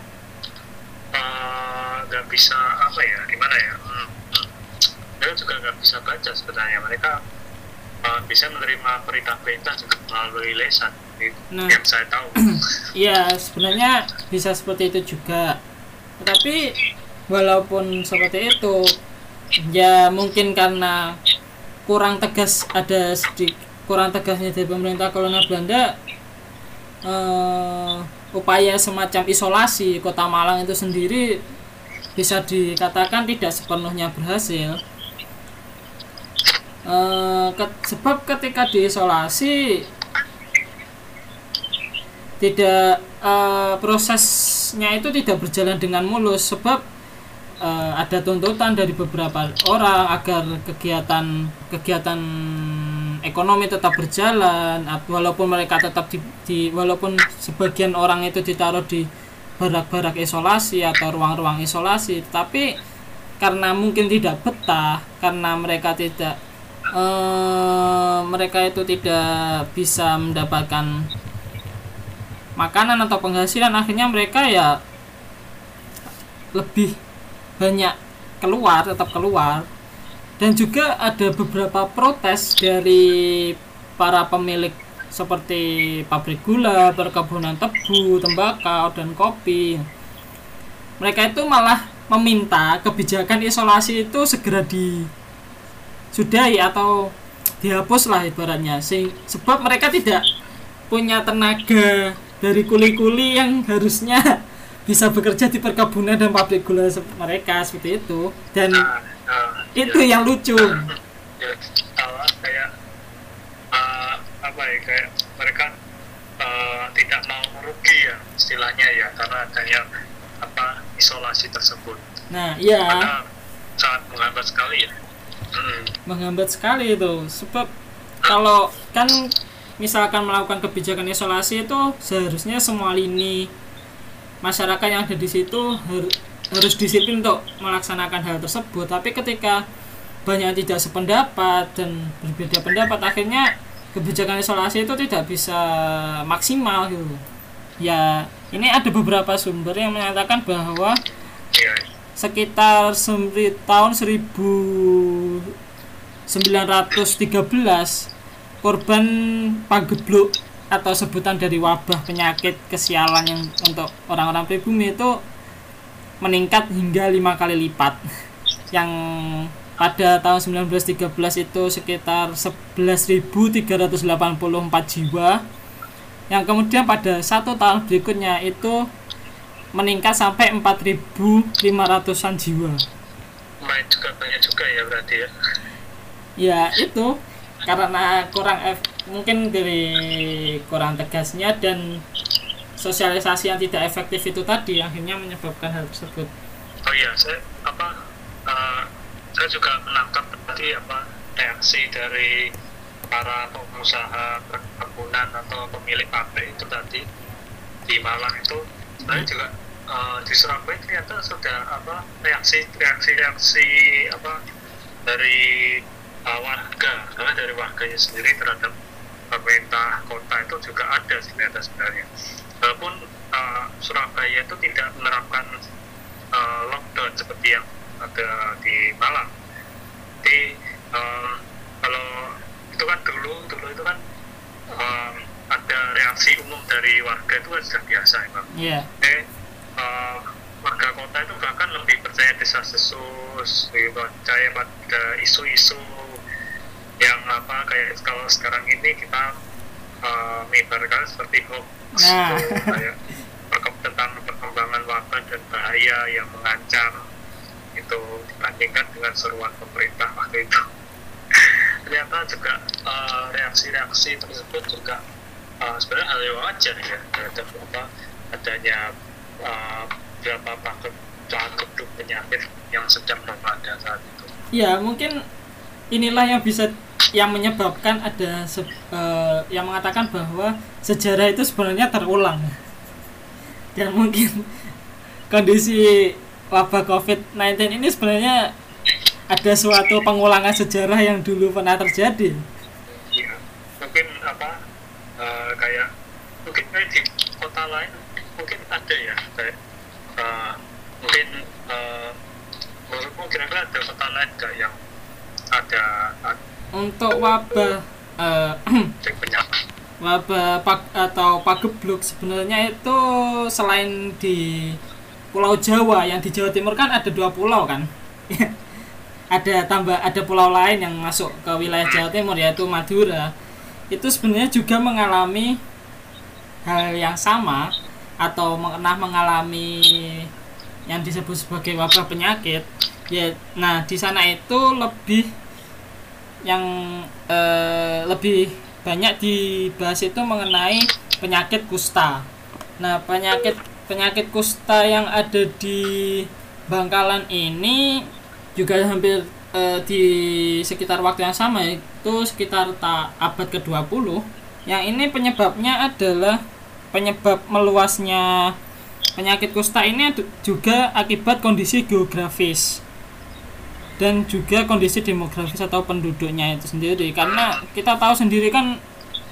nggak uh, bisa apa ya gimana ya hmm, hmm. mereka juga nggak bisa baca sebenarnya. Mereka uh, bisa menerima perintah-perintah juga melalui lesan. Nah, yang saya tahu. Iya sebenarnya bisa seperti itu juga. Tapi walaupun seperti itu ya mungkin karena kurang tegas ada sedikit kurang tegasnya dari pemerintah kolonial Belanda uh, upaya semacam isolasi kota Malang itu sendiri bisa dikatakan tidak sepenuhnya berhasil. E, ke, sebab ketika diisolasi tidak e, prosesnya itu tidak berjalan dengan mulus sebab e, ada tuntutan dari beberapa orang agar kegiatan kegiatan ekonomi tetap berjalan walaupun mereka tetap di, di walaupun sebagian orang itu ditaruh di barak-barak isolasi atau ruang-ruang isolasi tapi karena mungkin tidak betah karena mereka tidak eh, mereka itu tidak bisa mendapatkan makanan atau penghasilan akhirnya mereka ya lebih banyak keluar tetap keluar dan juga ada beberapa protes dari para pemilik seperti pabrik gula, perkebunan tebu, tembakau, dan kopi. Mereka itu malah meminta kebijakan isolasi itu segera disudahi atau dihapus lah ibaratnya. sebab mereka tidak punya tenaga dari kuli-kuli yang harusnya bisa bekerja di perkebunan dan pabrik gula mereka seperti itu. Dan uh, itu ya. yang lucu ya, kayak uh, apa ya kayak mereka uh, tidak mau merugi ya istilahnya ya karena adanya apa isolasi tersebut nah iya karena sangat menghambat sekali ya hmm. menghambat sekali itu sebab kalau kan misalkan melakukan kebijakan isolasi itu seharusnya semua lini masyarakat yang ada di situ harus harus disiplin untuk melaksanakan hal tersebut. Tapi ketika banyak yang tidak sependapat dan berbeda pendapat akhirnya kebijakan isolasi itu tidak bisa maksimal gitu. Ya ini ada beberapa sumber yang menyatakan bahwa sekitar tahun 1913 korban pagebluk atau sebutan dari wabah penyakit kesialan yang untuk orang-orang pribumi itu meningkat hingga lima kali lipat. Yang pada tahun 1913 itu sekitar 11.384 jiwa. Yang kemudian pada satu tahun berikutnya itu meningkat sampai 4.500an jiwa. Main juga banyak juga ya berarti ya. Ya itu karena kurang F, mungkin dari kurang tegasnya dan sosialisasi yang tidak efektif itu tadi akhirnya menyebabkan hal tersebut. Oh iya, saya apa uh, saya juga menangkap tadi apa reaksi dari para pengusaha perkebunan atau pemilik pabrik itu tadi di Malang itu sebenarnya juga uh, di Surabaya ternyata sudah apa reaksi reaksi reaksi apa dari uh, warga karena dari warganya sendiri terhadap pemerintah kota itu juga ada sebenarnya sebenarnya. Walaupun uh, Surabaya itu tidak menerapkan uh, lockdown seperti yang ada di Malang. Jadi um, kalau itu kan dulu dulu itu kan um, ada reaksi umum dari warga itu kan sudah biasa emang. Yeah. Jadi, um, warga kota itu bahkan lebih percaya desa sesus lebih percaya pada isu-isu yang apa kayak kalau sekarang ini kita uh, seperti hoax nah. kayak tentang perkembangan wabah dan bahaya yang mengancam itu dibandingkan dengan seruan pemerintah waktu itu ternyata juga uh, reaksi-reaksi tersebut juga uh, sebenarnya hal yang wajar ya terhadap apa adanya uh, berapa paket paket penyakit yang sedang melanda saat itu. Ya mungkin inilah yang bisa yang menyebabkan ada se, uh, yang mengatakan bahwa sejarah itu sebenarnya terulang. Dan mungkin. Kondisi wabah COVID-19 ini sebenarnya ada suatu pengulangan sejarah yang dulu pernah terjadi. Iya, mungkin apa uh, kayak mungkin kayak di kota lain mungkin ada ya kayak uh, mungkin uh, menurutmu kira-kira ada kota lain gak yang ada, untuk wabah uh, wabah pag atau pagebluk sebenarnya itu selain di Pulau Jawa yang di Jawa Timur kan ada dua pulau kan? Ada tambah ada pulau lain yang masuk ke wilayah Jawa Timur yaitu Madura. Itu sebenarnya juga mengalami hal yang sama atau pernah mengalami yang disebut sebagai wabah penyakit. Ya nah di sana itu lebih yang eh, lebih banyak dibahas itu mengenai penyakit kusta. Nah penyakit penyakit kusta yang ada di Bangkalan ini juga hampir e, di sekitar waktu yang sama itu sekitar ta, abad ke-20 yang ini penyebabnya adalah penyebab meluasnya penyakit kusta ini juga akibat kondisi geografis dan juga kondisi demografis atau penduduknya itu sendiri. Karena kita tahu sendiri kan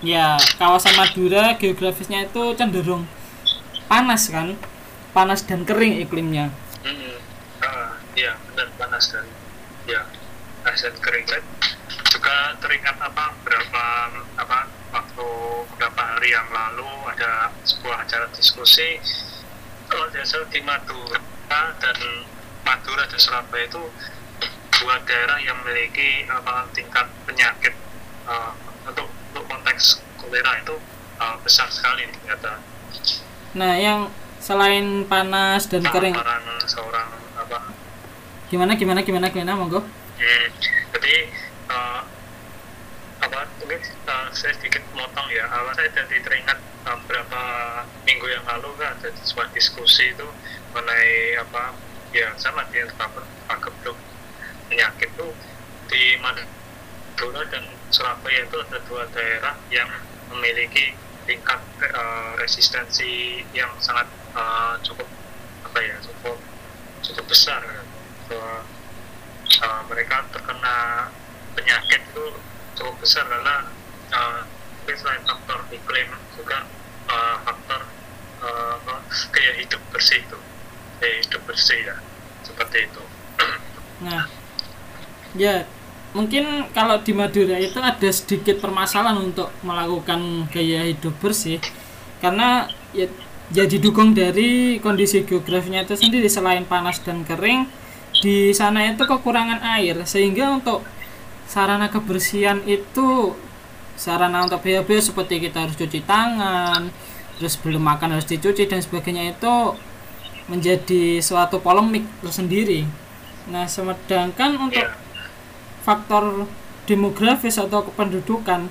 ya kawasan Madura geografisnya itu cenderung panas kan? Panas dan kering iklimnya. Hmm, uh, ya benar panas dan ya panas dan kering kan? Juga teringat apa berapa apa waktu beberapa hari yang lalu ada sebuah acara diskusi kalau tidak di Madura dan Madura dan Surabaya itu dua daerah yang memiliki apa tingkat penyakit uh, untuk untuk konteks kolera itu uh, besar sekali ternyata Nah, yang selain panas dan kering. seorang apa? Gimana gimana gimana gimana monggo? Hmm, jadi uh, apa mungkin uh, saya sedikit motong ya. Awal saya jadi teringat uh, beberapa minggu yang lalu kan ada sebuah diskusi itu mengenai apa ya sama dia pagebluk penyakit itu di Madura dan Surabaya itu ada dua daerah yang memiliki tingkat uh, resistensi yang sangat uh, cukup apa ya cukup cukup besar. Bahwa uh, mereka terkena penyakit itu cukup besar karena uh, selain faktor iklim juga uh, faktor uh, gaya hidup bersih itu. Gaya hidup bersih ya seperti itu. Nah ya mungkin kalau di Madura itu ada sedikit permasalahan untuk melakukan gaya hidup bersih. Karena ya, ya didukung dari kondisi geografinya itu sendiri selain panas dan kering di sana itu kekurangan air. Sehingga untuk sarana kebersihan itu sarana untuk BHB seperti kita harus cuci tangan terus belum makan harus dicuci dan sebagainya itu menjadi suatu polemik tersendiri. Nah sedangkan untuk faktor demografis atau kependudukan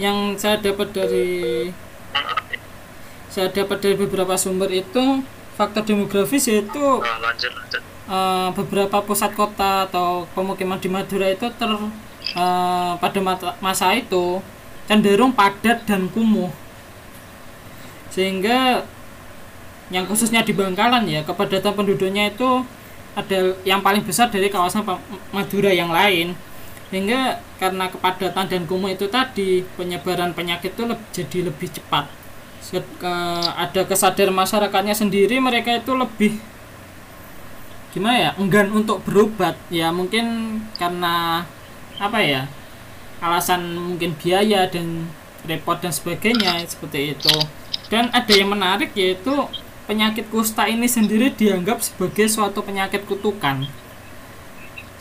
yang saya dapat dari saya dapat dari beberapa sumber itu faktor demografis yaitu uh, beberapa pusat kota atau pemukiman di Madura itu ter uh, pada masa itu cenderung padat dan kumuh. Sehingga yang khususnya di Bangkalan ya kepadatan penduduknya itu ada yang paling besar dari kawasan Madura yang lain. Sehingga karena kepadatan dan kumuh itu tadi penyebaran penyakit itu lebih, jadi lebih cepat. Ada kesadaran masyarakatnya sendiri mereka itu lebih gimana ya enggan untuk berobat. Ya mungkin karena apa ya alasan mungkin biaya dan repot dan sebagainya seperti itu. Dan ada yang menarik yaitu penyakit kusta ini sendiri dianggap sebagai suatu penyakit kutukan.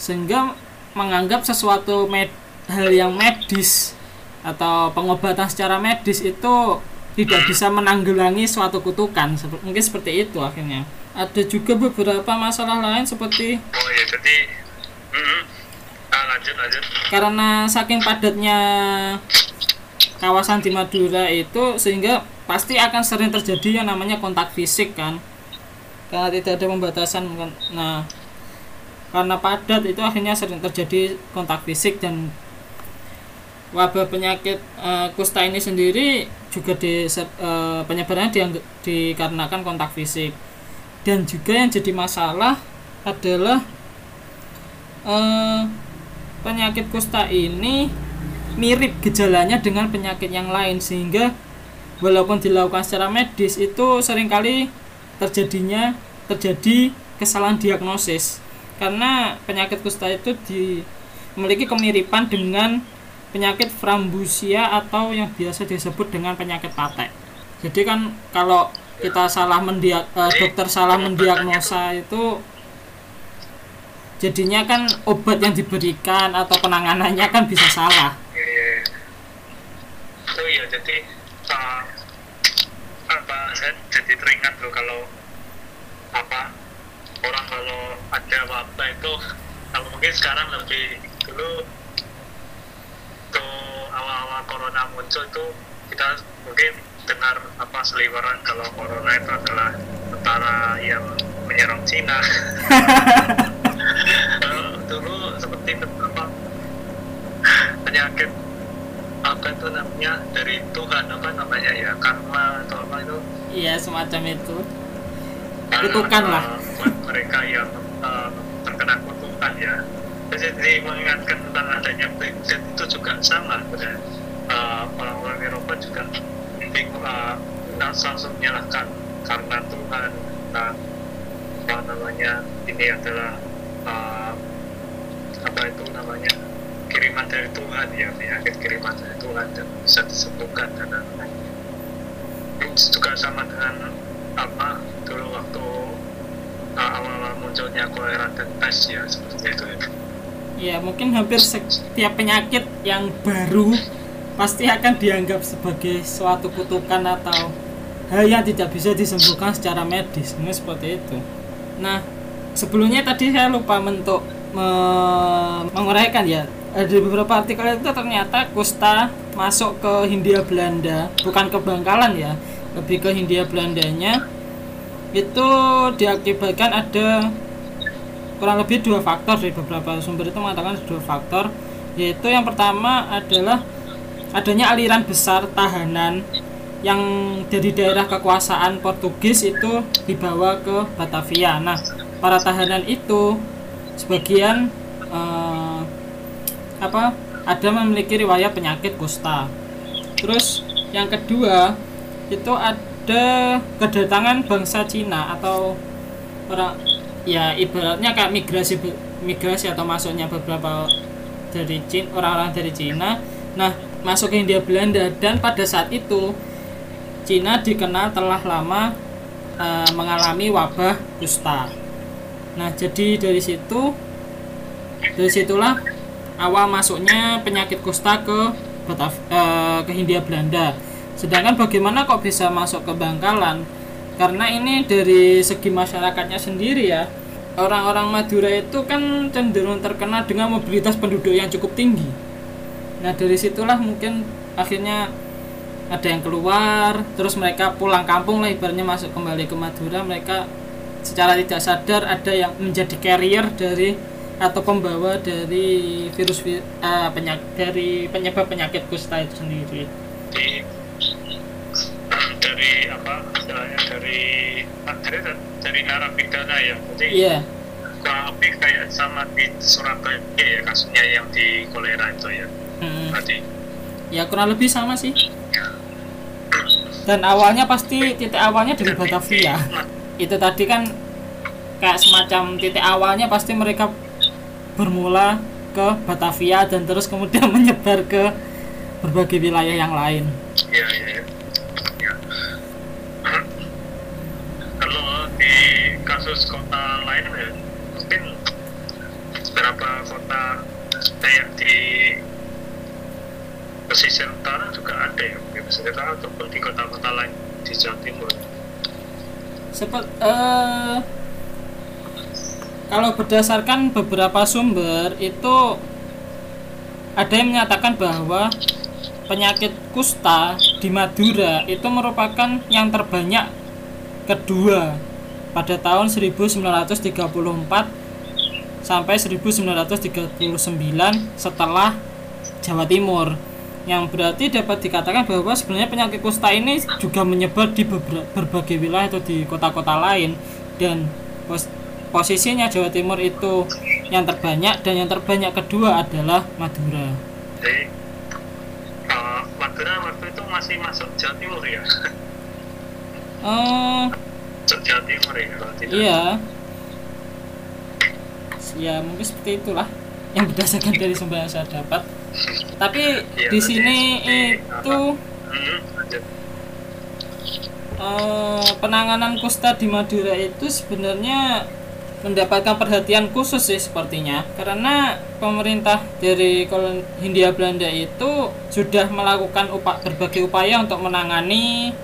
Sehingga menganggap sesuatu med hal yang medis atau pengobatan secara medis itu tidak bisa menanggulangi suatu kutukan. Mungkin seperti itu akhirnya. Ada juga beberapa masalah lain seperti oh ya jadi mm, ah, lanjut lanjut. karena saking padatnya kawasan di Madura itu sehingga pasti akan sering terjadi yang namanya kontak fisik kan. Karena tidak ada pembatasan kan. Nah karena padat itu akhirnya sering terjadi kontak fisik dan wabah penyakit eh, kusta ini sendiri juga di eh, penyebarannya diangg- dikarenakan kontak fisik. Dan juga yang jadi masalah adalah eh, penyakit kusta ini mirip gejalanya dengan penyakit yang lain sehingga walaupun dilakukan secara medis itu sering kali terjadinya terjadi kesalahan diagnosis karena penyakit kusta itu di, memiliki kemiripan dengan penyakit frambusia atau yang biasa disebut dengan penyakit patek. Jadi kan kalau kita salah mendiag eh, dokter salah mendiagnosa itu jadinya kan obat yang diberikan atau penanganannya kan bisa salah. Oh iya, jadi uh, apa saya jadi teringat loh kalau apa orang kalau ada wabah itu kalau mungkin sekarang lebih dulu tuh awal-awal corona muncul itu kita mungkin dengar apa seliweran kalau corona itu adalah tentara yang menyerang Cina. Dulu seperti itu, apa penyakit apa itu namanya dari Tuhan apa namanya ya karma atau apa itu Iya semacam itu. Kutukan lah. buat mereka yang eh, terkena kutukan ya jadi mengingatkan tentang adanya Brexit itu juga sama pada eh, orang-orang Eropa juga bingung eh, langsung menyalahkan karena Tuhan nah, apa namanya ini adalah eh, apa itu namanya kiriman dari Tuhan ya penyakit kiriman dari Tuhan dan bisa disembuhkan dan lain-lain ini juga sama dengan apa dulu waktu uh, awal-awal munculnya kolera dan pes ya seperti itu ya. Ya mungkin hampir setiap penyakit yang baru pasti akan dianggap sebagai suatu kutukan atau hal yang tidak bisa disembuhkan secara medis. Mungkin seperti itu. Nah sebelumnya tadi saya lupa untuk me- menguraikan ya ada beberapa artikel itu ternyata kusta masuk ke Hindia Belanda bukan ke Bangkalan ya lebih ke Hindia Belandanya itu diakibatkan ada kurang lebih dua faktor dari beberapa sumber itu mengatakan dua faktor yaitu yang pertama adalah adanya aliran besar tahanan yang dari daerah kekuasaan Portugis itu dibawa ke Batavia. Nah, para tahanan itu sebagian apa ada memiliki riwayat penyakit kusta. Terus yang kedua itu ada kedatangan bangsa Cina atau orang ya ibaratnya kayak migrasi migrasi atau masuknya beberapa dari Cina orang-orang dari Cina nah masuk ke Hindia Belanda dan pada saat itu Cina dikenal telah lama eh, mengalami wabah kusta nah jadi dari situ dari situlah awal masuknya penyakit kusta ke Batav eh, ke Hindia Belanda. Sedangkan bagaimana kok bisa masuk ke Bangkalan? Karena ini dari segi masyarakatnya sendiri ya orang-orang Madura itu kan cenderung terkenal dengan mobilitas penduduk yang cukup tinggi. Nah dari situlah mungkin akhirnya ada yang keluar terus mereka pulang kampung lah ibaratnya masuk kembali ke Madura. Mereka secara tidak sadar ada yang menjadi carrier dari atau pembawa dari virus vi- eh, penyak dari penyebab penyakit kusta itu sendiri. Di dari apa istilahnya dari dari dari narapidana ya jadi iya. kurang lebih kayak sama di Surabaya ya kasusnya yang di kolera itu ya. Mm, tadi ya kurang lebih sama sih. Dan awalnya pasti titik awalnya dari Batavia. itu tadi kan kayak semacam titik awalnya pasti mereka bermula ke Batavia dan terus kemudian menyebar ke berbagai wilayah yang lain Iya, iya, iya. Ya. Kalau di kasus kota lain ya, mungkin beberapa kota kayak di pesisir utara juga ada ya di pesisir utara ataupun di kota-kota lain di Jawa Timur Seperti eh kalau berdasarkan beberapa sumber itu ada yang menyatakan bahwa penyakit kusta di Madura itu merupakan yang terbanyak kedua pada tahun 1934 sampai 1939 setelah Jawa Timur. Yang berarti dapat dikatakan bahwa sebenarnya penyakit kusta ini juga menyebar di berbagai wilayah atau di kota-kota lain. Dan posisinya Jawa Timur itu yang terbanyak dan yang terbanyak kedua adalah Madura. jadi uh, Madura waktu itu masih masuk Jawa Timur ya Eh, masuk Jawa Timur ya kalau tidak iya. Ya mungkin seperti itulah yang berdasarkan dari sumber yang saya dapat. Tapi Iya, di sini itu eh, penanganan kusta di Madura itu sebenarnya mendapatkan perhatian khusus sih sepertinya. Karena pemerintah dari kolon Hindia Belanda itu sudah melakukan upa, berbagai upaya untuk menangani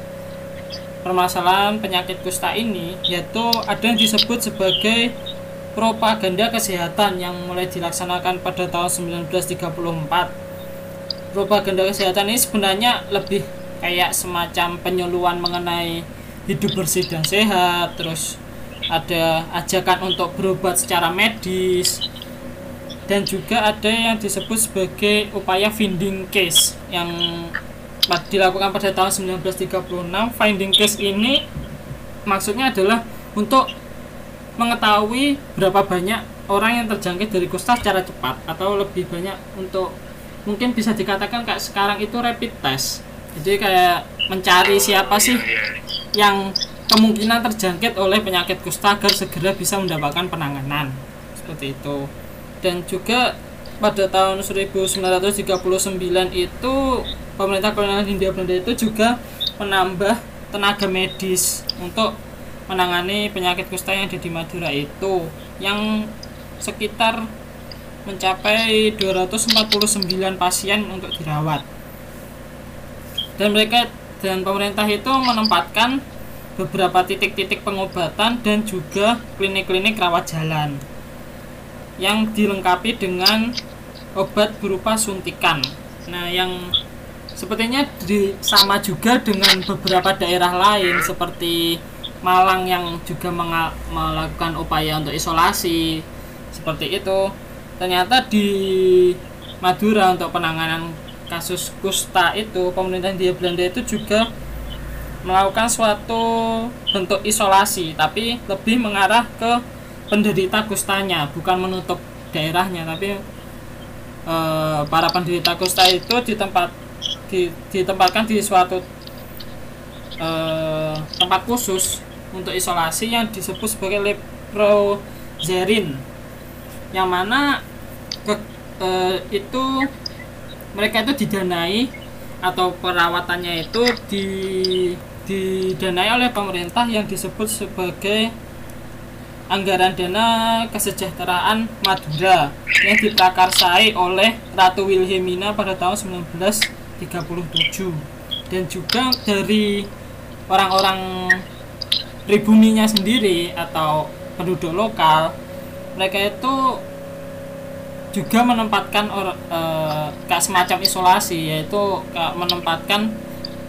permasalahan penyakit kusta ini yaitu ada yang disebut sebagai propaganda kesehatan yang mulai dilaksanakan pada tahun 1934 propaganda kesehatan ini sebenarnya lebih kayak semacam penyuluhan mengenai hidup bersih dan sehat terus ada ajakan untuk berobat secara medis. Dan juga ada yang disebut sebagai upaya finding case yang dilakukan pada tahun 1936 finding case ini maksudnya adalah untuk mengetahui berapa banyak orang yang terjangkit dari kusta secara cepat atau lebih banyak untuk mungkin bisa dikatakan kayak sekarang itu rapid test. Jadi kayak mencari siapa sih Iya, iya. yang kemungkinan terjangkit oleh penyakit kusta agar segera bisa mendapatkan penanganan. Seperti itu. Dan juga pada tahun 1939 itu pemerintah kolonial Hindia Belanda itu juga menambah tenaga medis untuk menangani penyakit kusta yang ada di Madura itu yang sekitar mencapai 249 pasien untuk dirawat. Dan mereka dan pemerintah itu menempatkan beberapa titik-titik pengobatan dan juga klinik-klinik rawat jalan yang dilengkapi dengan obat berupa suntikan. Nah, yang sepertinya di, sama juga dengan beberapa daerah lain seperti Malang yang juga melakukan upaya untuk isolasi seperti itu. Ternyata di Madura untuk penanganan kasus kusta itu pemerintah Hindia Belanda itu juga melakukan suatu bentuk isolasi tapi lebih mengarah ke penderita kustanya bukan menutup daerahnya. Tapi eh, para penderita kusta itu ditempat di, ditempatkan di suatu eh, tempat khusus untuk isolasi yang disebut sebagai leprozerin yang mana ke- eh, itu mereka itu didanai atau perawatannya itu di didanai oleh pemerintah yang disebut sebagai anggaran dana kesejahteraan Madura yang diprakarsai oleh Ratu Wilhelmina pada tahun 1937 dan juga dari orang-orang pribuminya sendiri atau penduduk lokal mereka itu juga menempatkan or, kayak semacam isolasi yaitu menempatkan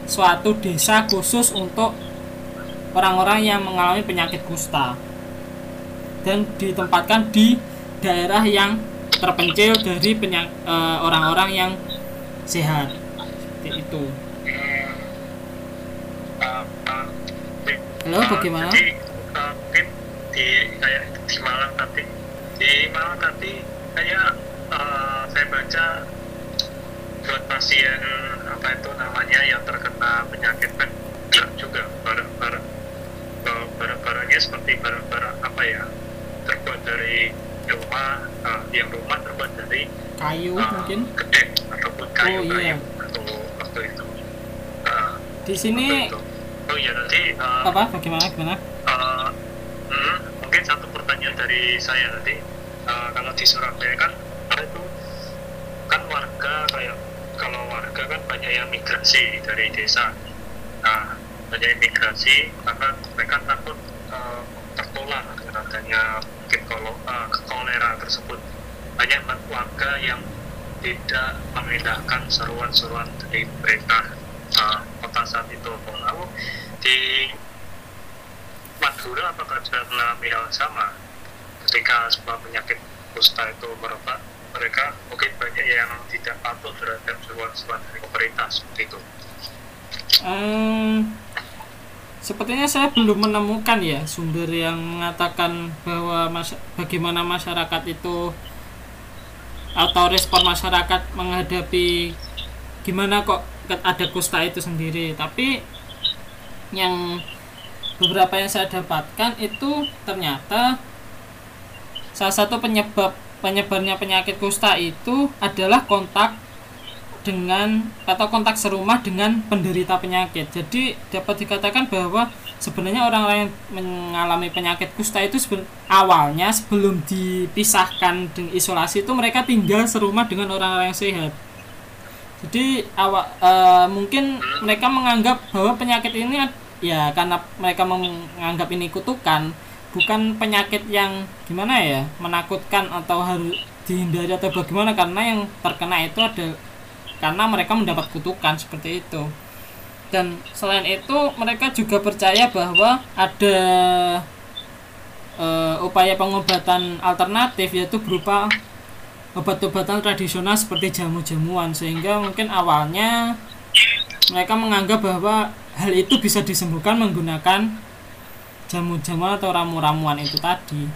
suatu desa khusus untuk orang-orang yang mengalami penyakit kusta dan ditempatkan di daerah yang terpencil dari eh, orang-orang yang sehat. Seperti itu. Halo, bagaimana? Di kayak di Malang tadi, di Malang tadi kayak uh, saya baca buat pasien apa itu namanya yang terkena penyakit kan juga. Barang-barang uh, barang-barangnya seperti barang-barang apa ya terbuat dari rumah uh, yang rumah terbuat dari kayu uh, mungkin? gede ataupun kayu Oh, iya. kayu. Waktu waktu itu Uh, di sini Betul. Oh iya nanti uh, apa? Bagaimana? Gimana? Uh, hmm, mungkin satu pertanyaan dari saya tadi uh, kalau di Surabaya kan itu kan warga kayak kalau warga kan adanya migrasi dari desa. Nah adanya migrasi karena mereka takut uh, tertular dengan adanya mungkin kalau uh, kolera tersebut. Banyak warga yang tidak mengindahkan seruan-seruan dari pemerintah uh, kota saat itu. Lalu di Madura apakah sudah mengalami hal sama ketika sebuah penyakit kusta itu merebak mereka mungkin banyak yang tidak patuh terhadap seruan-seruan dari pemerintah seperti itu. Um, sepertinya saya belum menemukan ya sumber yang mengatakan bahwa mas bagaimana masyarakat itu atau respon masyarakat menghadapi gimana kok ada kusta itu sendiri. Tapi yang beberapa yang saya dapatkan itu ternyata salah satu penyebab penyebarnya penyakit kusta itu adalah kontak dengan atau kontak serumah dengan penderita penyakit. Jadi dapat dikatakan bahwa sebenarnya orang-orang yang mengalami penyakit kusta itu seben, awalnya sebelum dipisahkan dengan isolasi itu mereka tinggal serumah dengan orang-orang yang sehat. Jadi e, mungkin mereka menganggap bahwa penyakit ini ya karena mereka menganggap ini kutukan bukan penyakit yang gimana ya menakutkan atau harus dihindari atau bagaimana karena yang terkena itu ada karena mereka mendapat kutukan seperti itu. Dan selain itu mereka juga percaya bahwa ada uh, upaya pengobatan alternatif yaitu berupa obat-obatan tradisional seperti jamu-jamuan sehingga mungkin awalnya mereka menganggap bahwa hal itu bisa disembuhkan menggunakan jamu-jamuan atau ramu-ramuan itu tadi.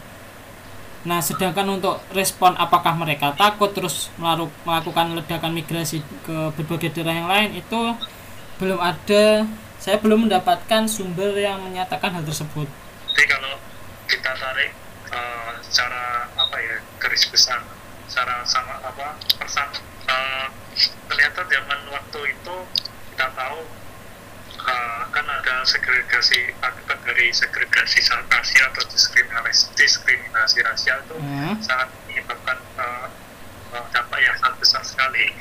Nah, sedangkan untuk respon apakah mereka takut terus melakukan ledakan migrasi ke berbagai daerah yang lain itu belum ada. Saya belum mendapatkan sumber yang menyatakan hal tersebut. Jadi kalau kita tarik uh, secara apa ya garis besar, secara sama apa persan, uh, ternyata zaman waktu itu kita tahu uh, kan ada segregasi akibat dari segregasi rasial atau diskriminasi diskriminasi rasial itu hmm. sangat menyebabkan uh, uh, dampak yang sangat besar sekali.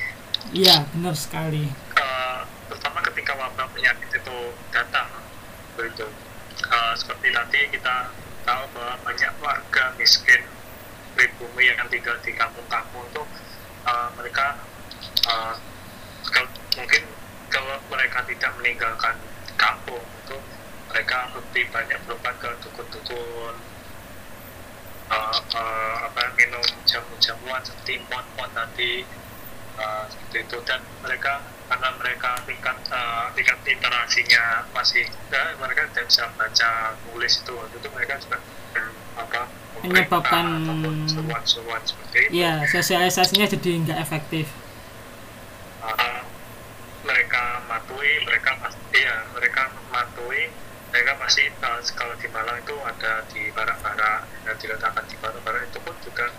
Iya benar sekali. Uh, terutama ketika wabah penyakit itu datang begitu. Uh, seperti tadi kita tahu bahwa banyak warga miskin pribumi yang tinggal di kampung-kampung itu uh, mereka uh, mungkin kalau mereka tidak meninggalkan kampung itu mereka lebih banyak berobat ke dukun-dukun uh, uh, apa minum jamu-jamuan seperti pot-pot tadi uh, seperti itu. Dan mereka karena mereka tingkat uh, tingkat interaksinya masih ya, mereka tidak bisa baca tulis itu. Itu mereka juga apa menyebabkan seruan-seruan seperti itu. Ya sosialisasinya jadi nggak efektif uh, mereka matui mereka pasti ya mereka matui mereka pasti kalau di Malang itu ada di barak-barak dan diletakkan di barak-barak itu pun juga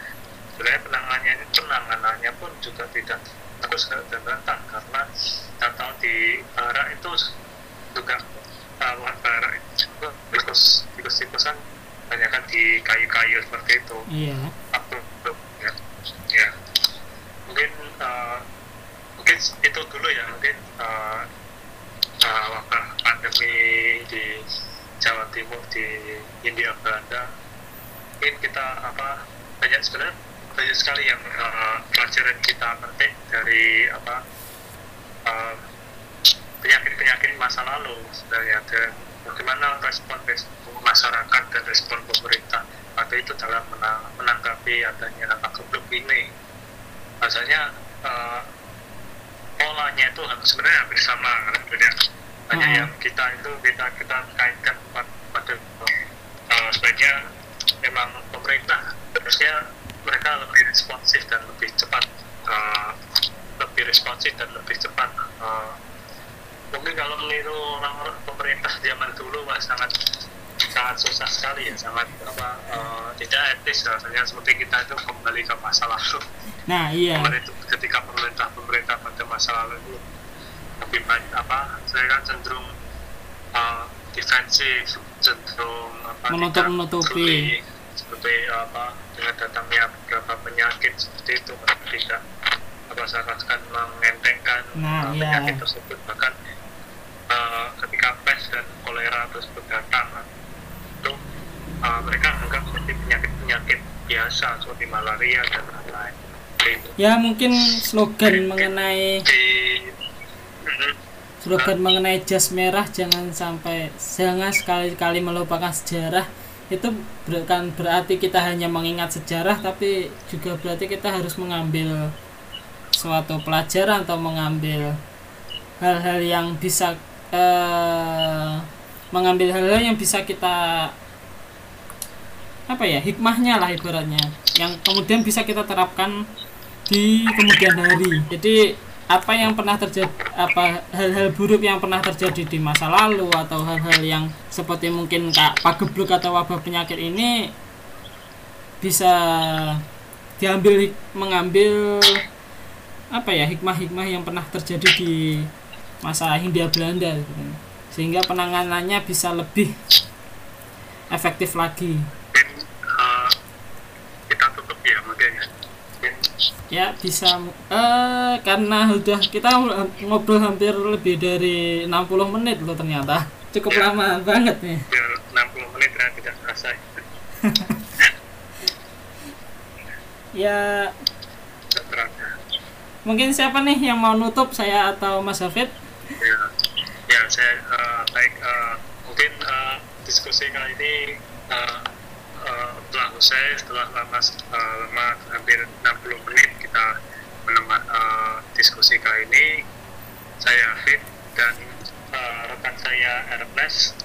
sebenarnya penanganannya penanganannya pun juga tidak bagus dan rata karena kita tahu di barak itu juga uh, barak itu juga tikus tikus tikusan banyak kan di kayu-kayu seperti itu. Iya. Ya, ya. mungkin uh, mungkin itu dulu ya mungkin uh, uh, wabah pandemi di Jawa Timur di India Belanda. Mungkin kita apa banyak sebenarnya banyak sekali yang uh, pelajaran kita petik dari apa penyakit-penyakit masa lalu sebenarnya. Dan bagaimana respon masyarakat dan respon pemerintah. Atau itu dalam menanggapi adanya apa keblok ini rasanya uh, polanya itu sebenarnya hampir sama kan hanya uh-huh. yang kita itu kita kita kaitkan pada uh, sebenarnya memang pemerintah harusnya mereka lebih responsif dan lebih cepat uh, lebih responsif dan lebih cepat uh, mungkin kalau meniru orang pemerintah zaman dulu mas sangat sangat susah sekali ya sangat apa uh, tidak etis rasanya seperti kita itu kembali ke masa lalu. Nah iya. Itu ketika pemerintah pemerintah pada masa lalu itu lebih banyak apa saya kan cenderung uh, defensif cenderung apa menutup menutupi seperti apa dengan datangnya beberapa penyakit seperti itu tidak apa usahakan mengentengkan Nah, uh, iya. penyakit tersebut. Bahkan uh, ketika pes dan kolera tersebut datang itu uh, mereka anggap seperti penyakit-penyakit biasa seperti malaria dan lain-lain Ya mungkin slogan mengenai di Mhm. slogan mengenai jas merah jangan sampai jangan sekali-kali melupakan sejarah itu bukan berarti kita hanya mengingat sejarah tapi juga berarti kita harus mengambil suatu pelajaran atau mengambil hal-hal yang bisa eh, mengambil hal-hal yang bisa kita apa ya hikmahnya lah ibaratnya yang kemudian bisa kita terapkan di kemudian hari jadi apa yang pernah terjadi apa hal-hal buruk yang pernah terjadi di masa lalu atau hal-hal yang seperti mungkin kak pagebluk atau wabah penyakit ini bisa diambil mengambil apa ya hikmah-hikmah yang pernah terjadi di masa Hindia Belanda gitu. Sehingga penanganannya bisa lebih efektif lagi. Uh, kita tutup ya mungkin ya. Ya bisa eh karena udah kita ngobrol hampir lebih dari 60 menit loh ternyata. Cukup Ya. lama banget nih. Ya 60 menit ya tidak terasa ya. Terasa. Mungkin siapa nih yang mau nutup saya atau Mas Hafid? Ya ya saya eh, baik eh, mungkin eh, diskusi kali ini eh, eh, telah usai. Setelah lama eh, lama hampir 60 menit kita menempat eh, diskusi kali ini saya Fit dan eh, rekan saya Ernest.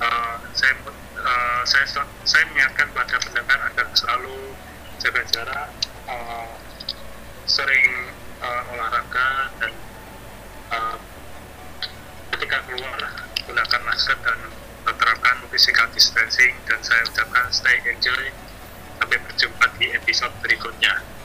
Eh, saya eh, saya saya mengingatkan pada pendengar agar selalu jaga jarak eh, sering eh, olahraga dan eh, ketika keluar gunakan masker dan terapkan physical distancing. Dan saya ucapkan stay enjoy. Sampai berjumpa di episode berikutnya